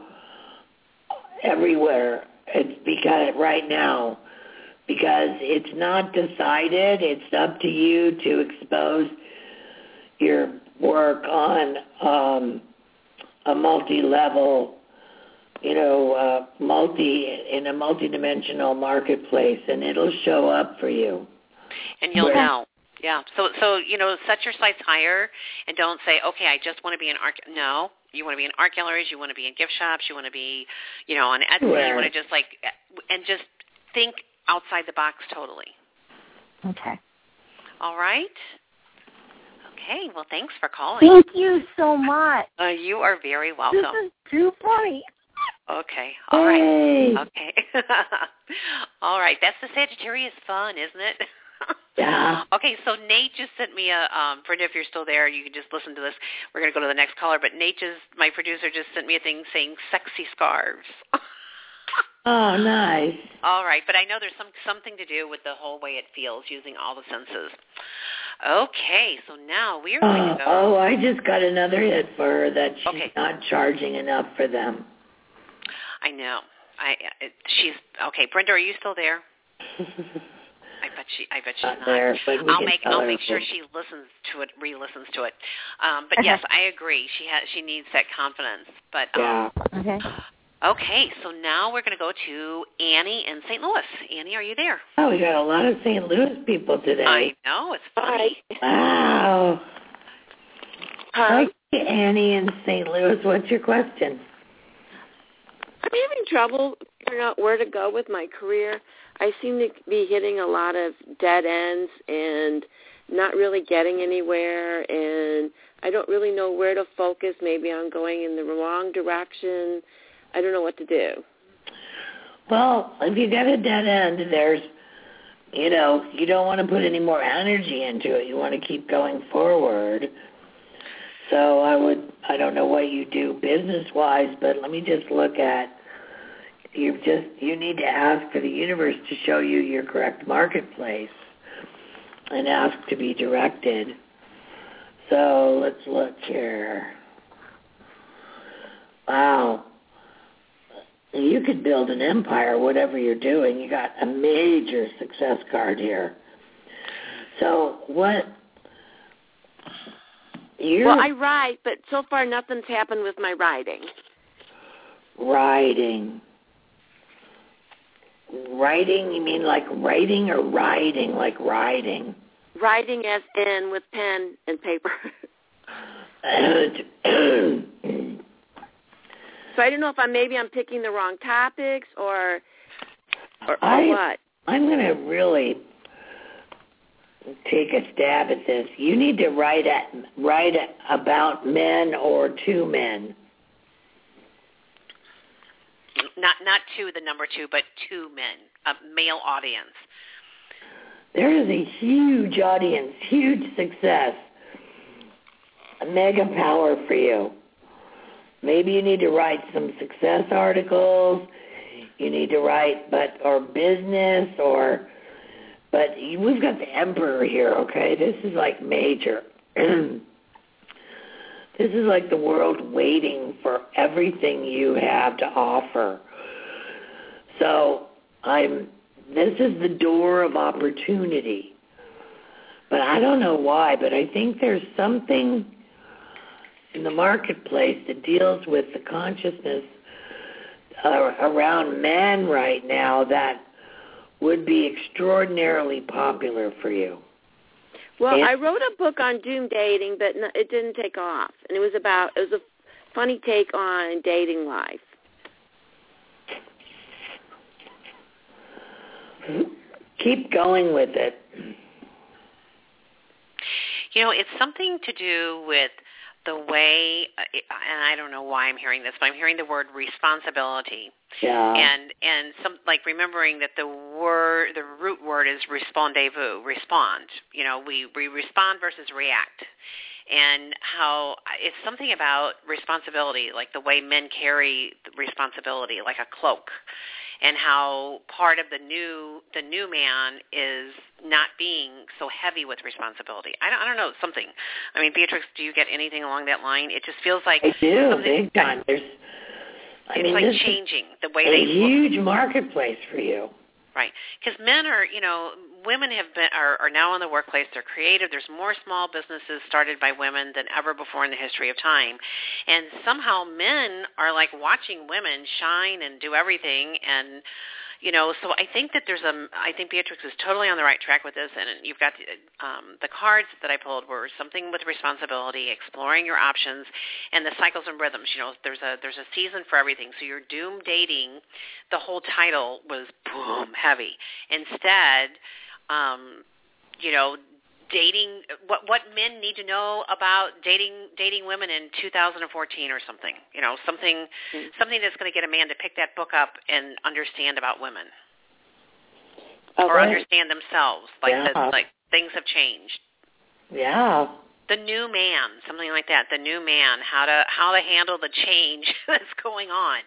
everywhere. It's because right now, because it's not decided. It's up to you to expose your work on um, a multi-level, you know, uh, multi in a multi-dimensional marketplace, and it'll show up for you. and you'll Right. know. Yeah. So so you know, set your sights higher and don't say, okay, I just want to be an art. No, you want to be in art galleries. You want to be in gift shops. You want to be, you know, on Etsy. You want to just like and just think outside the box totally. Okay. All right. Okay. Well, thanks for calling. Thank you so much. Uh, you are very welcome. This is too funny. Okay. All right. Okay. All right. That's the Sagittarius fun, isn't it? Yeah. Okay, so Nate just sent me a um Brenda, if you're still there, you can just listen to this. We're gonna go to the next caller, but Nate just my producer just sent me a thing saying sexy scarves. Oh, nice. all right, but I know there's some something to do with the whole way it feels using all the senses. Okay, so now we are going Oh, to go oh, I just got another hit for her that she's Okay. not charging enough for them. I know. I it, she's okay, Brenda, are you still there? I bet she I bet she's Not not. there, I'll make I'll make sure she listens to it, re-listens to it. Um, but yes, I agree. She has she needs that confidence. But um, Yeah. Okay. okay, so now we're going to go to Annie in St. Louis. Annie, are you there? Oh, we got a lot of St. Louis people today. I know it's funny. Wow. Hi. Okay, Annie in St. Louis, what's your question? I'm having trouble figuring out where to go with my career. I seem to be hitting a lot of dead ends and not really getting anywhere and I don't really know where to focus. Maybe I'm going in the wrong direction. I don't know what to do. Well, if you get a dead end, there's, you know, you don't want to put any more energy into it. You want to keep going forward. So I would, I don't know what you do business-wise, but let me just look at, you just, you need to ask for the universe to show you your correct marketplace and ask to be directed. So let's look here. Wow. You could build an empire, whatever you're doing. You got a major success card here. So what? You're Well, I write, but so far nothing's happened with my writing. riding. Writing? You mean like writing or riding? Like riding? Writing as in with pen and paper. so I don't know if I'm maybe I'm picking the wrong topics or or, or I- what. I'm going to really take a stab at this. You need to write at, write about men or two men. Not not to the number two, but two men, a male audience. There is a huge audience, huge success, a mega power for you. Maybe you need to write some success articles. You need to write, but or business or, but we've got the emperor here. Okay, this is like major. this is like the world waiting for everything you have to offer. So I'm this is the door of opportunity. But I don't know why, but I think there's something in the marketplace that deals with the consciousness uh, around men right now that would be extraordinarily popular for you. Well, And- I wrote a book on doom dating, but no, it didn't take off, and it was about it was a funny take on dating life. Keep going with it. You know, it's something to do with the way, uh, and I don't know why I'm hearing this, but I'm hearing the word responsibility, Yeah. and and some like remembering that the word, the root word is respondez-vous, respond. You know, we we respond versus react, and how it's something about responsibility, like the way men carry responsibility, like a cloak and how part of the new the new man is not being so heavy with responsibility. I don't, I don't know something. I mean, Beatrex, do you get anything along that line? It just feels like I do, something- big time. There's, I it's mean, like changing the way a they look. huge marketplace for you. Right. Because men are, you know, women have been are, are now in the workplace. They're creative. There's more small businesses started by women than ever before in the history of time, and somehow men are like watching women shine and do everything. And you know, so I think that there's a. I think Beatrex is totally on the right track with this, and you've got um, the cards that I pulled were something with responsibility, exploring your options, and the cycles and rhythms. You know, there's a there's a season for everything. So you're doom dating. The whole title was boom heavy. Instead, um, you know, dating what what men need to know about dating dating women in 2014 or something. You know, something something that's going to get a man to pick that book up and understand about women or understand themselves. Like Yeah. the, like things have changed. Yeah. The new man, something like that. The new man, how to how to handle the change that's going on.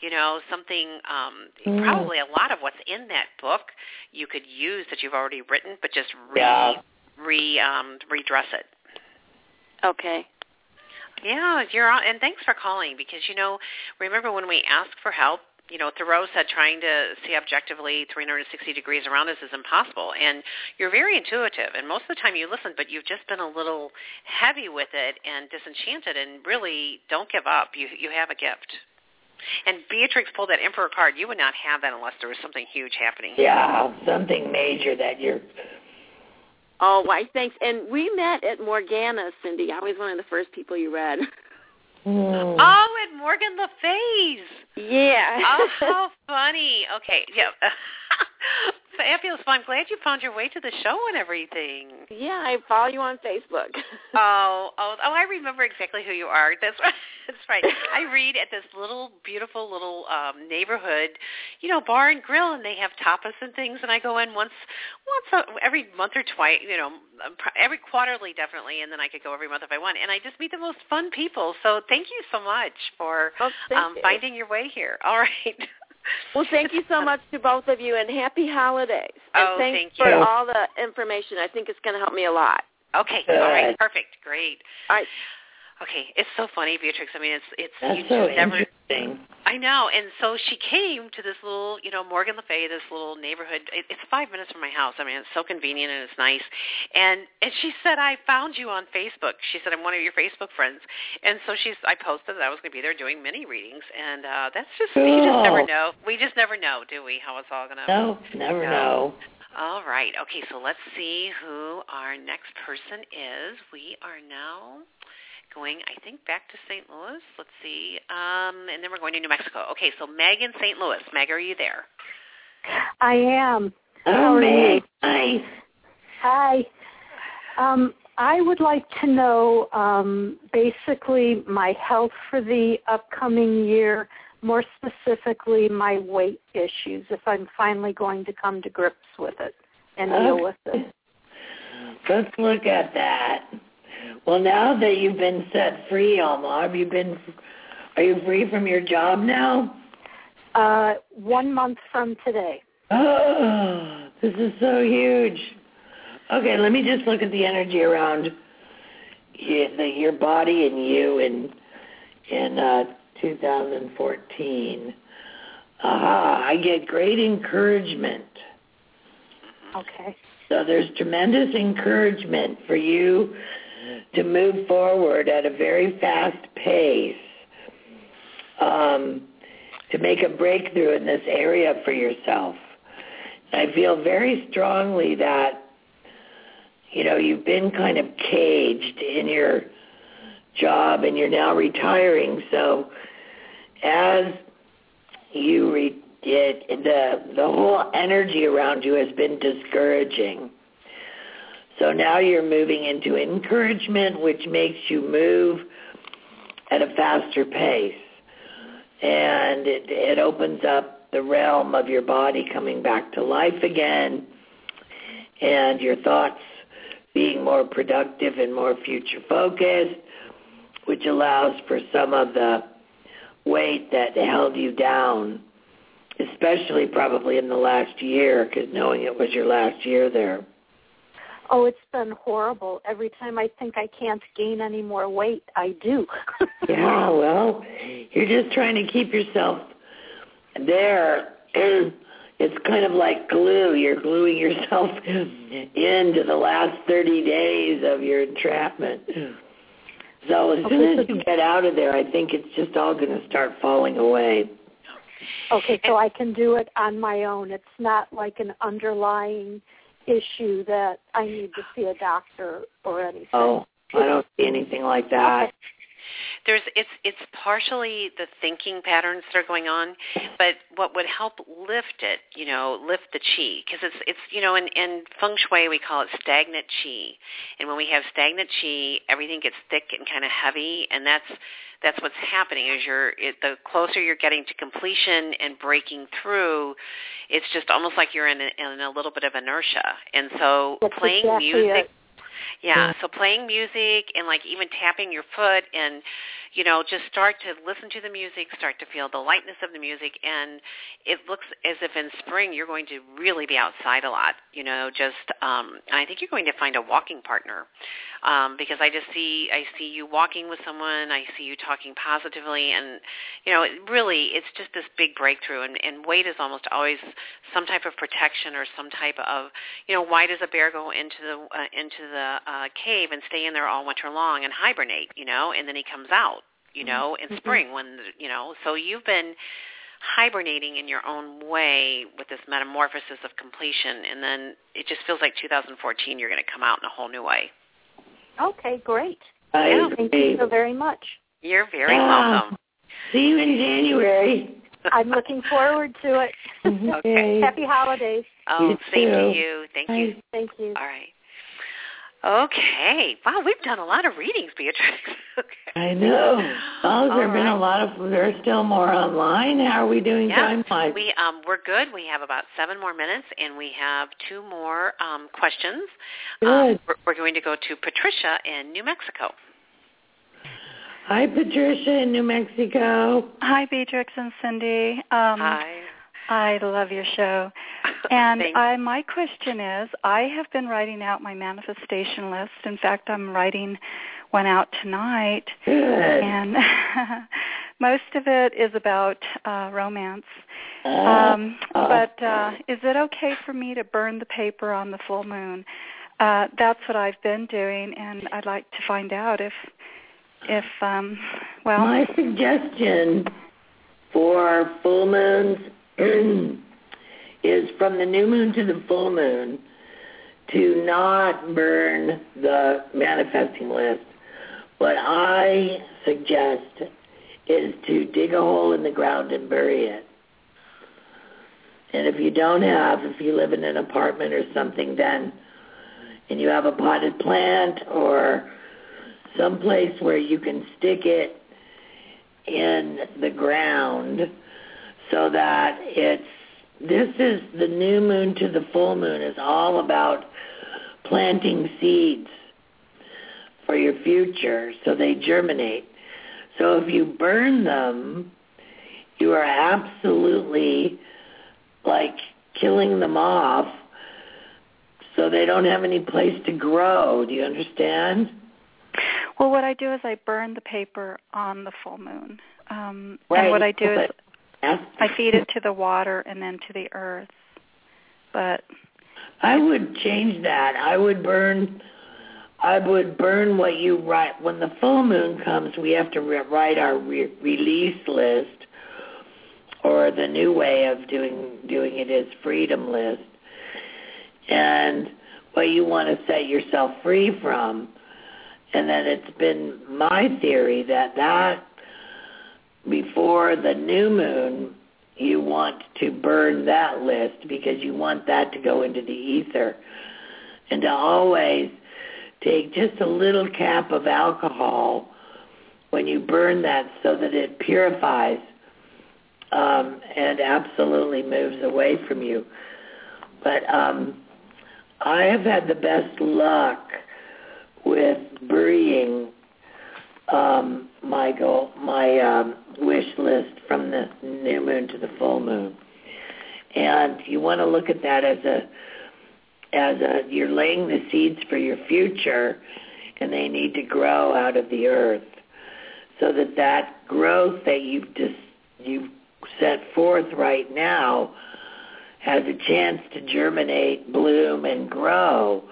You know, something um Mm. probably a lot of what's in that book you could use that you've already written, but just re Yeah. re um redress it. Okay. Yeah, you're on, and thanks for calling because you know, remember when we asked for help, you know, Thoreau said trying to see objectively 360 degrees around us is impossible, and you're very intuitive, and most of the time you listen, but you've just been a little heavy with it and disenchanted, and really don't give up. You you have a gift. And Beatrex pulled that Emperor card. You would not have that unless there was something huge happening. Yeah. Something major that you're. Oh, why? Thanks. And we met at Morgana, Cynde. I was one of the first people you read. Hmm. Oh, and Morgan Le Fay's. Yeah. oh, how funny. Okay, yeah. Fabulous. Well, I'm glad you found your way to the show and everything. yeah, I follow you on Facebook. Oh, oh, oh! I remember exactly who you are. That's right. That's right. I read at this little, beautiful little um neighborhood, you know, bar and grill, and they have tapas and things. And I go in once, once a, every month or twice, you know, every quarterly definitely, and then I could go every month if I want. And I just meet the most fun people. So thank you so much for Oh, um, you. finding your way here. All right. Well, thank you so much to both of you, and happy holidays. And Oh, thanks thank for all the information. I think it's going to help me a lot. Okay. All right. Perfect. Great. All right. Okay. It's so funny, Beatrex. I mean, it's it's That's you so never. interesting. I know. And so she came to this little, you know, Morgan Le Fay, this little neighborhood. It, it's five minutes from my house. I mean, it's so convenient and it's nice. And and she said, I found you on Facebook. She said, I'm one of your Facebook friends. And so she's, I posted that I was going to be there doing mini readings. And uh that's just, you just never know. We just never know, do we, how it's all going to. No, never No. know. All right. Okay, so let's see who our next person is. We are now going, I think, back to St. Louis. Let's see. Um, and then we're going to New Mexico. Okay, so Meg in St. Louis. Meg, are you there? I am. Oh, How are Meg. you? Hi. Hi. Um, I would like to know um, basically my health for the upcoming year, more specifically my weight issues, if I'm finally going to come to grips with it and deal with it. Let's look at that. Well, now that you've been set free, Alma, have you been? Are you free from your job now? Uh, one month from today. Oh, this is so huge. Okay, let me just look at the energy around the, your body and you in in uh, 2014. Aha, I get great encouragement. Okay. So there's tremendous encouragement for you to move forward at a very fast pace, um, to make a breakthrough in this area for yourself. I feel very strongly that, you know, you've been kind of caged in your job and you're now retiring. So as you re- it, the the whole energy around you has been discouraging. So now you're moving into encouragement, which makes you move at a faster pace, and it it opens up the realm of your body coming back to life again, and your thoughts being more productive and more future focused, which allows for some of the weight that held you down especially probably in the last year, because knowing it was your last year there. Oh, it's been horrible. Every time I think I can't gain any more weight, I do. yeah, well, you're just trying to keep yourself there. It's kind of like glue. You're gluing yourself into the last 30 days of your entrapment. So as soon as you get out of there, I think it's just all going to start falling away. Okay, so I can do it on my own. It's not like an underlying issue that I need to see a doctor or anything. Oh, I don't see anything like that. There's it's it's partially the thinking patterns that are going on, but what would help lift it, you know, lift the chi, because it's it's you know in in feng shui we call it stagnant chi, and when we have stagnant chi, everything gets thick and kind of heavy, and that's that's what's happening is you're it, the closer you're getting to completion and breaking through it's just almost like you're in a, in a little bit of inertia and so That's playing exactly music it. Yeah, so playing music and like even tapping your foot and you know just start to listen to the music, start to feel the lightness of the music and it looks as if in spring you're going to really be outside a lot, you know, just um and I think you're going to find a walking partner. Um because I just see I see you walking with someone, I see you talking positively and you know, it really it's just this big breakthrough and and weight is almost always some type of protection or some type of you know, why does a bear go into the uh, into the uh, cave and stay in there all winter long and hibernate, you know, and then he comes out, you mm-hmm. know, in mm-hmm. spring when you know. So you've been hibernating in your own way with this metamorphosis of completion, and then it just feels like 2014 you're going to come out in a whole new way. Okay, great. I Yeah. Thank you so very much. You're very Yeah. welcome. See you in January. I'm looking forward to it. Okay. Happy holidays. Oh, You same to you. Thank you. Thank you. All right. Okay. Wow, we've done a lot of readings, Beatrex. okay. I know. Oh, there have been a lot of. There's still more online. How are we doing Yeah, time wise? we um we're good. We have about seven more minutes, and we have two more um, questions. Um, Good. we're, we're going to go to Patricia in New Mexico. Hi, Patricia in New Mexico. Hi, Beatrex and Cynde. Um, Hi. I love your show. And I, my question is, I have been writing out my manifestation list. In fact, I'm writing one out tonight, Good. and most of it is about uh, romance. Uh, Um, uh, but uh, is it okay for me to burn the paper on the full moon? Uh, that's what I've been doing, and I'd like to find out if, if um, well, my suggestion for full moons is from the new moon to the full moon to not burn the manifesting list. what I suggest is to dig a hole in the ground and bury it. And if you don't have, if you live in an apartment or something, then, and you have a potted plant or some place where you can stick it in the ground so that it's, this is the new moon to the full moon is all about planting seeds for your future so they germinate. So if you burn them, you are absolutely like killing them off so they don't have any place to grow. Do you understand? Well, what I do is I burn the paper on the full moon. Um, right. And what I do is I feed it to the water and then to the earth. But I would change that. I would burn I would burn what you write. When the full moon comes, we have to re- write our re- release list, or the new way of doing doing it is freedom list, and what you want to set yourself free from. And then it's been my theory that that before the new moon, you want to burn that list because you want that to go into the ether, and to always take just a little cap of alcohol when you burn that so that it purifies um, and absolutely moves away from you. But um, I have had the best luck with burying um, my goal, my um, wish list from the new moon to the full moon. And you want to look at that as a as a you're laying the seeds for your future and they need to grow out of the earth so that that growth that you've just you've set forth right now has a chance to germinate, bloom and grow.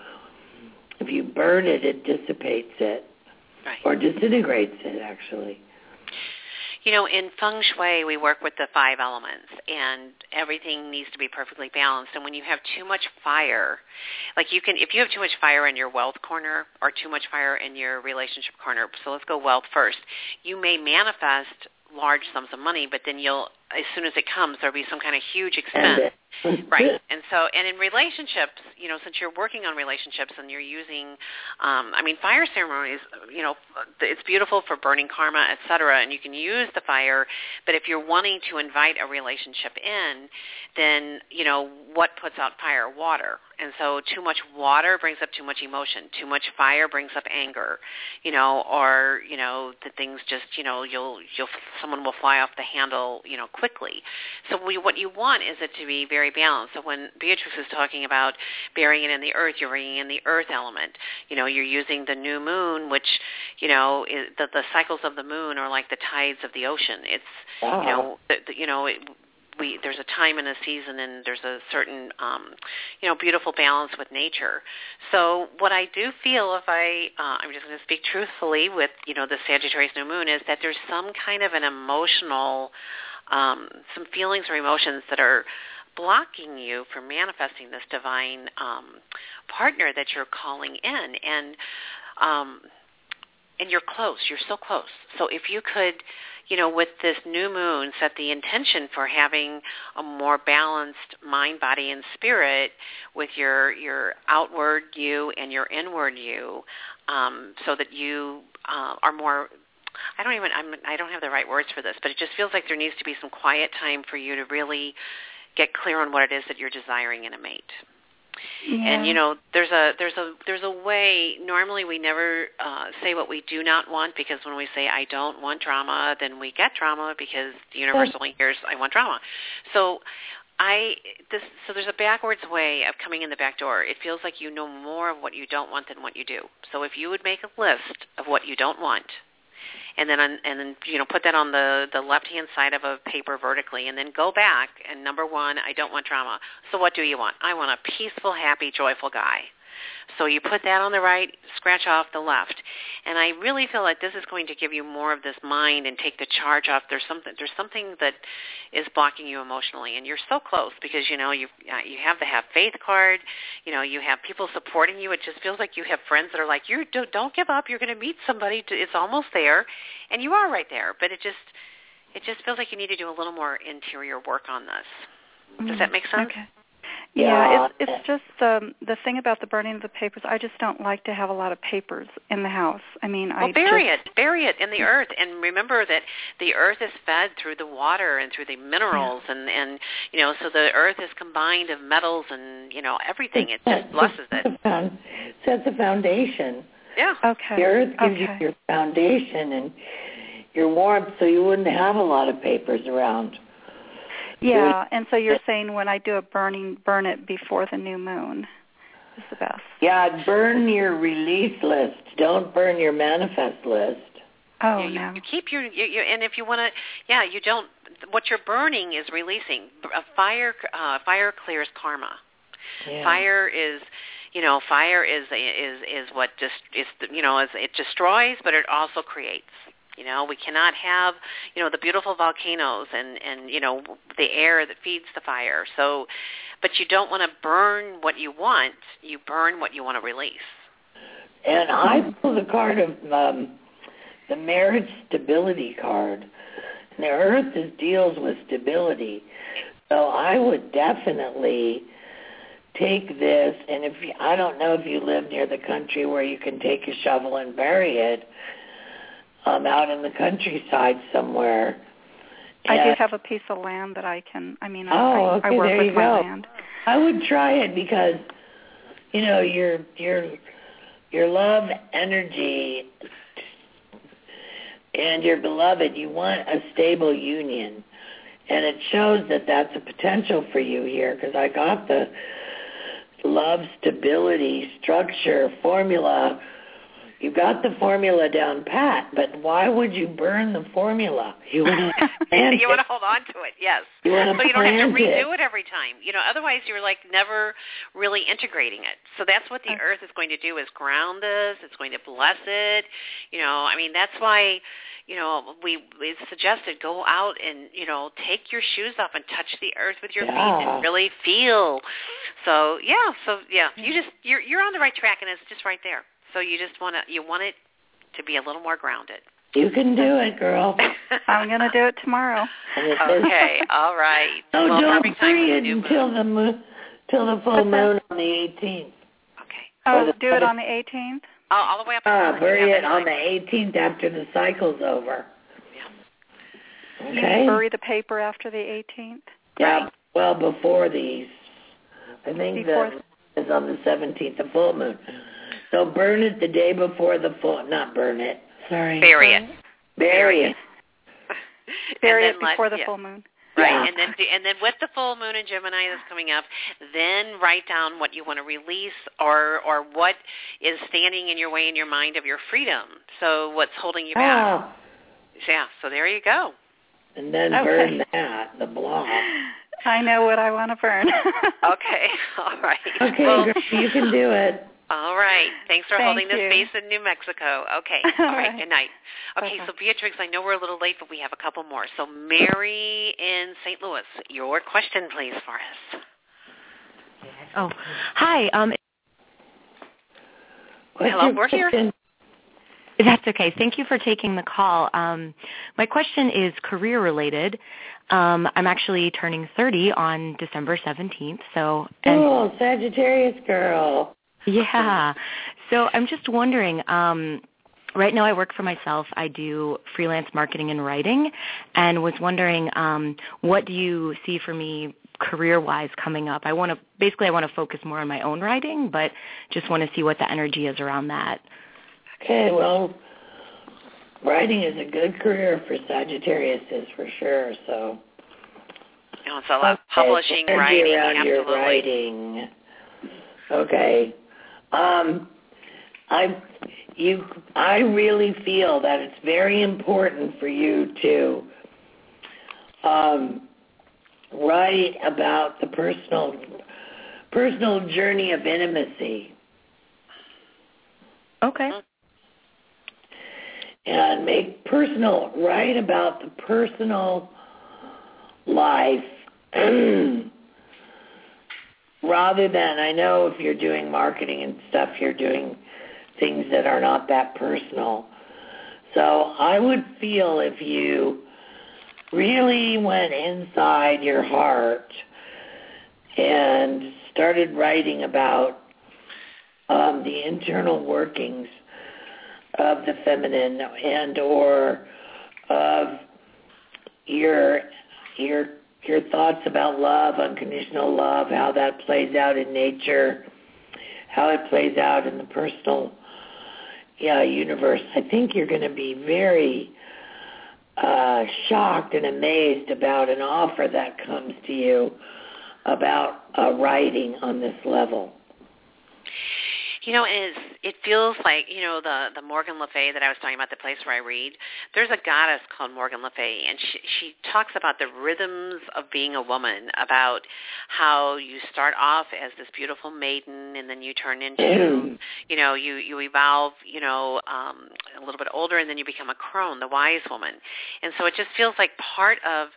If you burn it, it dissipates it right. or disintegrates it actually. You know, in feng shui, we work with the five elements, and everything needs to be perfectly balanced. And when you have too much fire, like you can, if you have too much fire in your wealth corner or too much fire in your relationship corner, so let's go wealth first. You may manifest large sums of money, but then you'll, as soon as it comes, there'll be some kind of huge expense. right. And so, and in relationships, you know, since you're working on relationships and you're using, um, I mean, fire ceremonies, you know, it's beautiful for burning karma, et cetera, and you can use the fire. But if you're wanting to invite a relationship in, then, you know, what puts out fire? Water. And so too much water brings up too much emotion. Too much fire brings up anger, you know, or, you know, the things just, you know, you'll, you'll, someone will fly off the handle, you know, quickly. So we, what you want is it to be very balanced. So when Beatrex is talking about burying it in the earth, you're bringing in the earth element. You know, you're using the new moon, which, you know, is, the, the cycles of the moon are like the tides of the ocean. It's, wow. you know, the, the, you know, it, we there's a time and a season and there's a certain um you know beautiful balance with nature so what i do feel if i uh, i'm just going to speak truthfully with you know the sagittarius new moon is that there's some kind of an emotional um some feelings or emotions that are blocking you from manifesting this divine um partner that you're calling in and um and you're close you're so close so if you could you know, with this new moon, set the intention for having a more balanced mind, body, and spirit with your your outward you and your inward you, um, so that you uh, are more. I don't even. I'm, I don't have the right words for this, but it just feels like there needs to be some quiet time for you to really get clear on what it is that you're desiring in a mate. Yeah. And you know, there's a there's a there's a way. Normally, we never uh, say what we do not want because when we say I don't want drama, then we get drama because the universe only hears I want drama. So I this so there's a backwards way of coming in the back door. It feels like you know more of what you don't want than what you do. So if you would make a list of what you don't want, and then and then you know put that on the the left hand side of a paper vertically, and then go back and number one, I don't want drama. So what do you want? I want a peaceful, happy, joyful guy. So you put that on the right, scratch off the left. And I really feel like this is going to give you more of this mind and take the charge off. There's something there's something that is blocking you emotionally and you're so close because you know you uh, you have the have faith card, you know, you have people supporting you. It just feels like you have friends that are like, "You don't, don't give up. You're going to meet somebody. To, it's almost there." And you are right there, but it just it just feels like you need to do a little more interior work on this. Does that make sense? Okay. Yeah, it's it's just um the thing about the burning of the papers. I just don't like to have a lot of papers in the house. I mean, well, I bury just, it, bury it in the earth, and remember that the earth is fed through the water and through the minerals, yeah. and and you know, so the earth is combined of metals and you know everything. It just blesses it. Sets a foundation. Yeah. Okay. The earth gives okay. you your foundation and your warmth, so you wouldn't have a lot of papers around. Yeah, and so you're saying when I do a burning, burn it before the new moon is the best. Yeah, burn your release list. Don't burn your manifest list. Oh you, no. You keep your, you, you, and if you want to, yeah, you don't. What you're burning is releasing. A fire, uh, fire clears karma. Yeah. Fire is, you know, fire is is is what just is you know is it destroys, but it also creates. You know, we cannot have, you know, the beautiful volcanoes and and you know the air that feeds the fire. So, but you don't want to burn what you want. You burn what you want to release. And I pull the card of um, the marriage stability card. And the Earth is, deals with stability, so I would definitely take this. And if you, I don't know if you live near the country where you can take a shovel and bury it um, out in the countryside somewhere. I do have a piece of land that I can. I mean, Oh, I, okay, I work there with you my go. land. I would try it because, you know, your your your love energy and your beloved, you want a stable union, and it shows that that's a potential for you here because I got the love stability structure formula. You got the formula down pat, but why would you burn the formula? You want to you want to hold on to it, yes. You want to so you don't have to plant it. redo it every time. You know, otherwise you're like never really integrating it. So that's what the uh. earth is going to do is ground this. It's going to bless it. You know, I mean that's why you know, we we suggested go out and you know take your shoes off and touch the earth with your feet and really feel. So yeah, so yeah, you mm-hmm. just you're you're on the right track and it's just right there. So you just want to you want it to be a little more grounded. You can do it, girl. I'm going to do it tomorrow. And it says- okay, all right. No, well, don't perfect time for free it new until the moon, till the full moon on the 18th. Okay. Oh, the- do it on the 18th. All, all the way up. Uh, until bury it on the 18th after the cycle's over. You Okay. bury the paper after the 18th. Yeah. Well, before these, I think Before- the is on the 17th, the full moon. So burn it the day before the full. Not burn it. Sorry. Bury it. Bury it. Bury it then let- before the yeah. full moon. Right, Yeah. and then do, and then with the full moon in Gemini that's coming up, then write down what you want to release or or what is standing in your way in your mind of your freedom. So what's holding you back? Ah, Yeah, so there you go. and then Okay. burn that, the blob. I know what I want to burn. Okay, all right. Okay, Well, girl, you can do it. All right. Thanks for Thank holding this you. space in New Mexico. Okay. All All right. right. Good night. Okay, Bye-bye. so Beatrex, I know we're a little late, but we have a couple more. So Mary in St. Louis, your question, please, for us. Oh, hi. Um, Hello, we're here. that's okay. Thank you for taking the call. Um, my question is career related. Um, I'm actually turning 30 on December 17th. So, and Cool, Sagittarius girl. Yeah. So I'm just wondering. Um, right now, I work for myself. I do freelance marketing and writing, and was wondering um, what do you see for me career-wise coming up? I want to basically I want to focus more on my own writing, but just want to see what the energy is around that. Okay, well, writing is a good career for Sagittarius is for sure. So You know, it's a lot Okay, publishing, writing, around absolutely. writing. Okay, um, I you I really feel that it's very important for you to um, write about the personal personal journey of intimacy Okay. And make personal, write about the personal life rather than, I know if you're doing marketing and stuff, you're doing things that are not that personal. So I would feel if you really went inside your heart and started writing about um, the internal workings of the feminine and or of your your your thoughts about love, unconditional love, how that plays out in nature, how it plays out in the personal yeah, universe. I think you're going to be very uh, shocked and amazed about an offer that comes to you about uh, writing on this level. You know, it, is, it feels like you know the the Morgan Le Fay that I was talking about, the place where I read. There's a goddess called Morgan Le Fay, and she she talks about the rhythms of being a woman, about how you start off as this beautiful maiden, and then you turn into, you know, you you evolve, you know, um, a little bit older, and then you become a crone, the wise woman, and so it just feels like part of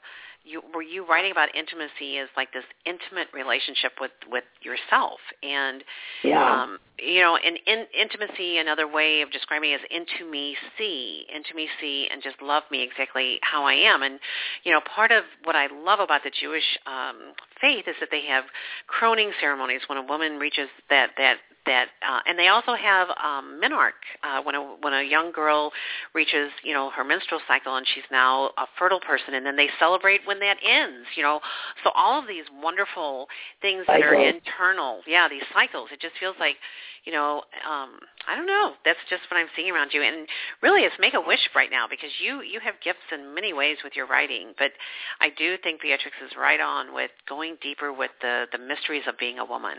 you were you writing about intimacy as like this intimate relationship with with yourself? And yeah. um you know and in, intimacy another way of describing it is into me see into me see and just love me exactly how I am. And you know part of what I love about the Jewish um faith is that they have croning ceremonies. When a woman reaches that that that uh, and they also have um menarche uh when a when a young girl reaches you know her menstrual cycle and she's now a fertile person and then they celebrate when that ends you know? So all of these wonderful things that are internal yeah these cycles it just feels like you know um i don't know that's just what i'm seeing around you. And really it's make a wish right now because you you have gifts in many ways with your writing but i do think beatrex is right on with going deeper with the the mysteries of being a woman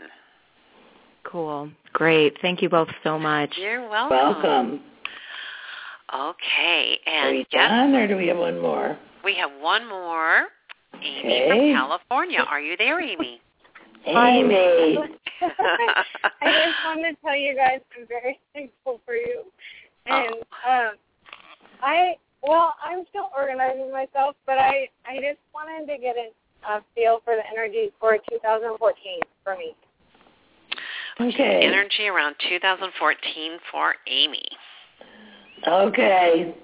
Cool. Great. Thank you both so much. You're welcome. Welcome. Okay. Are And we yes, done, or do we have one more? we have one more. Amy Okay. from California. Are you there, Amy? Amy. I just wanted to tell you guys I'm very thankful for you. And um I well, I'm still organizing myself, but I I just wanted to get a, a feel for the energy for 2014 for me. Okay. Energy around 2014 for Amy. Okay.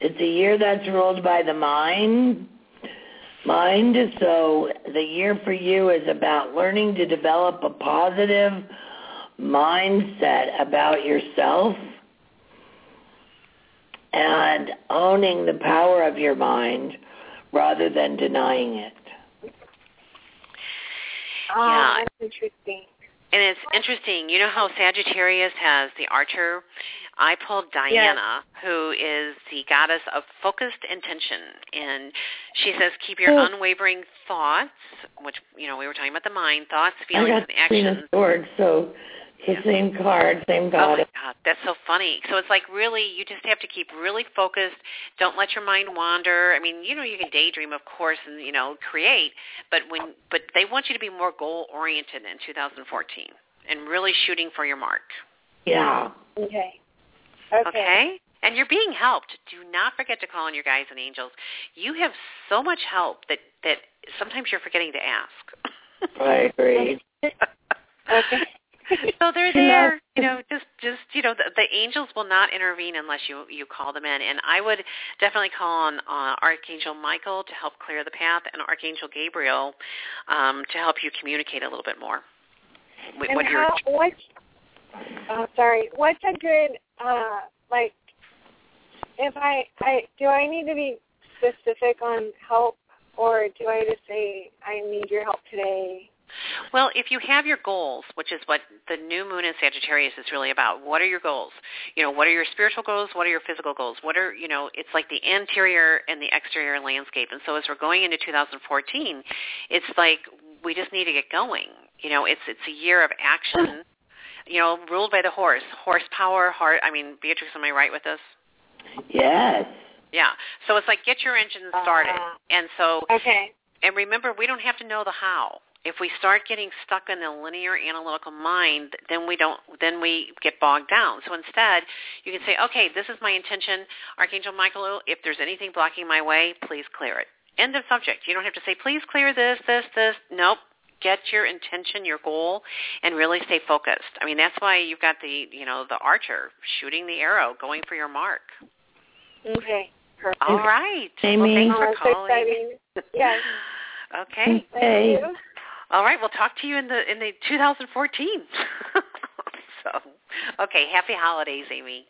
It's a year that's ruled by the mind. Mind, so the year for you is about learning to develop a positive mindset about yourself and owning the power of your mind rather than denying it. Oh, Yeah. that's interesting. And it's interesting. You know how Sagittarius has the archer? I pulled Diana, who is the goddess of focused intention. And she says, keep your Oh. unwavering thoughts, which, you know, we were talking about the mind, thoughts, feelings, and actions. of Swords, so it's the same card, same Oh my. God, that's so funny. So it's like really, you just have to keep really focused. Don't let your mind wander. I mean, you know, you can daydream, of course, and you know, create, but when, but they want you to be more goal oriented in 2014 and really shooting for your mark. Yeah. Okay. Okay. Okay. And you're being helped. Do not forget to call on your guides and angels. You have so much help that that sometimes you're forgetting to ask. I agree. Okay. so they're there. You know, just just you know, the, the angels will not intervene unless you you call them in. And I would definitely call on uh, Archangel Michael to help clear the path, and Archangel Gabriel um, to help you communicate a little bit more. With and what you're how what's oh sorry, what's a good uh like if I I do I need to be specific on help or do I just say I need your help today? Well, if you have your goals, which is what the new moon in Sagittarius is really about, what are your goals? You know, what are your spiritual goals? What are your physical goals? What are, you know, it's like the interior and the exterior landscape. And so as we're going into 2014, it's like we just need to get going. You know, it's it's a year of action. You know, ruled by the horse, horsepower, heart. I mean, Beatrex, am I right with this? Yes. Yeah. So it's like get your engine started. Uh, and so Okay. and remember, we don't have to know the how. If we start getting stuck in the linear analytical mind, then we don't then we get bogged down. So instead, you can say, okay, this is my intention, Archangel Michael. If there's anything blocking my way, please clear it. End of subject. You don't have to say, please clear this, this, this. Nope. Get your intention, your goal, and really stay focused. I mean, that's why you've got the, you know, the archer shooting the arrow, going for your mark. Okay. Perfect. All right. Amy. Well, thanks for calling. Yes. okay. Thank you. All right, we'll talk to you in the in the 2014. so, okay, happy holidays, Amy.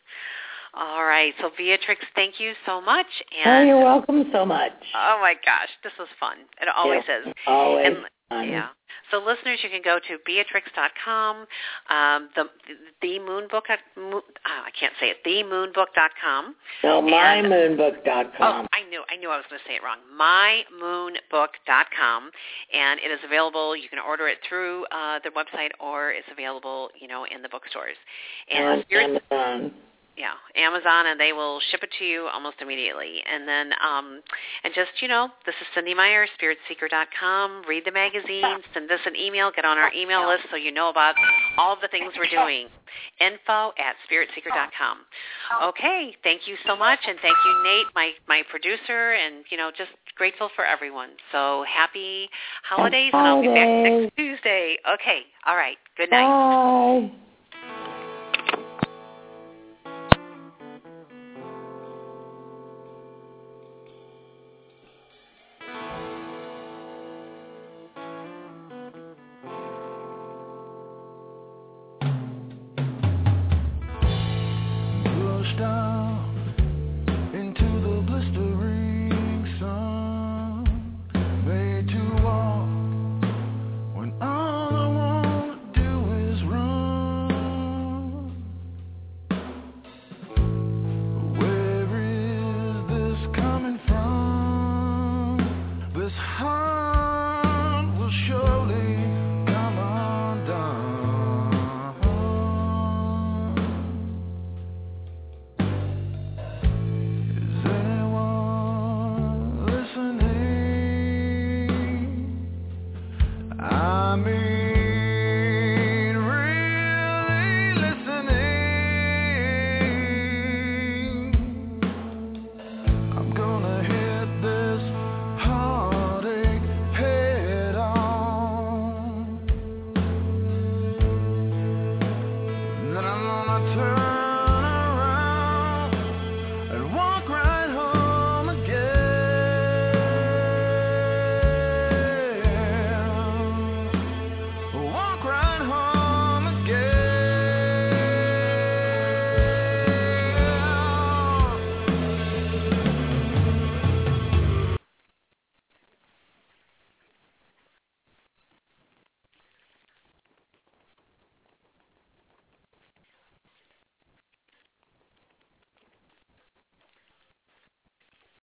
All right, so Beatrex, thank you so much. And oh, you're welcome so much. Oh my gosh, this was fun. It always yes, is. Always. And, fun. yeah. So listeners, you can go to beatrex.com, um, the the moonbook. Moon, oh, I can't say it. The Themoonbook.com. No, And- mymoonbook.com. Oh, I knew. I knew I was going to say it wrong. MyMoonBook.com, and it is available. You can order it through uh, the website, or it's available, you know, in the bookstores. And Spirit- Amazon. Yeah, Amazon, and they will ship it to you almost immediately. And then, um, and just you know, this is Cynde Meyer, SpiritSeeker.com. Read the magazine, send us an email, get on our email list so you know about all the things we're doing. Info at SpiritSeeker.com. Okay, thank you so much, and thank you, Nate, my my producer, and you know, just grateful for everyone. So happy holidays, and I'll be back next Tuesday. Okay, all right. Good night. Bye.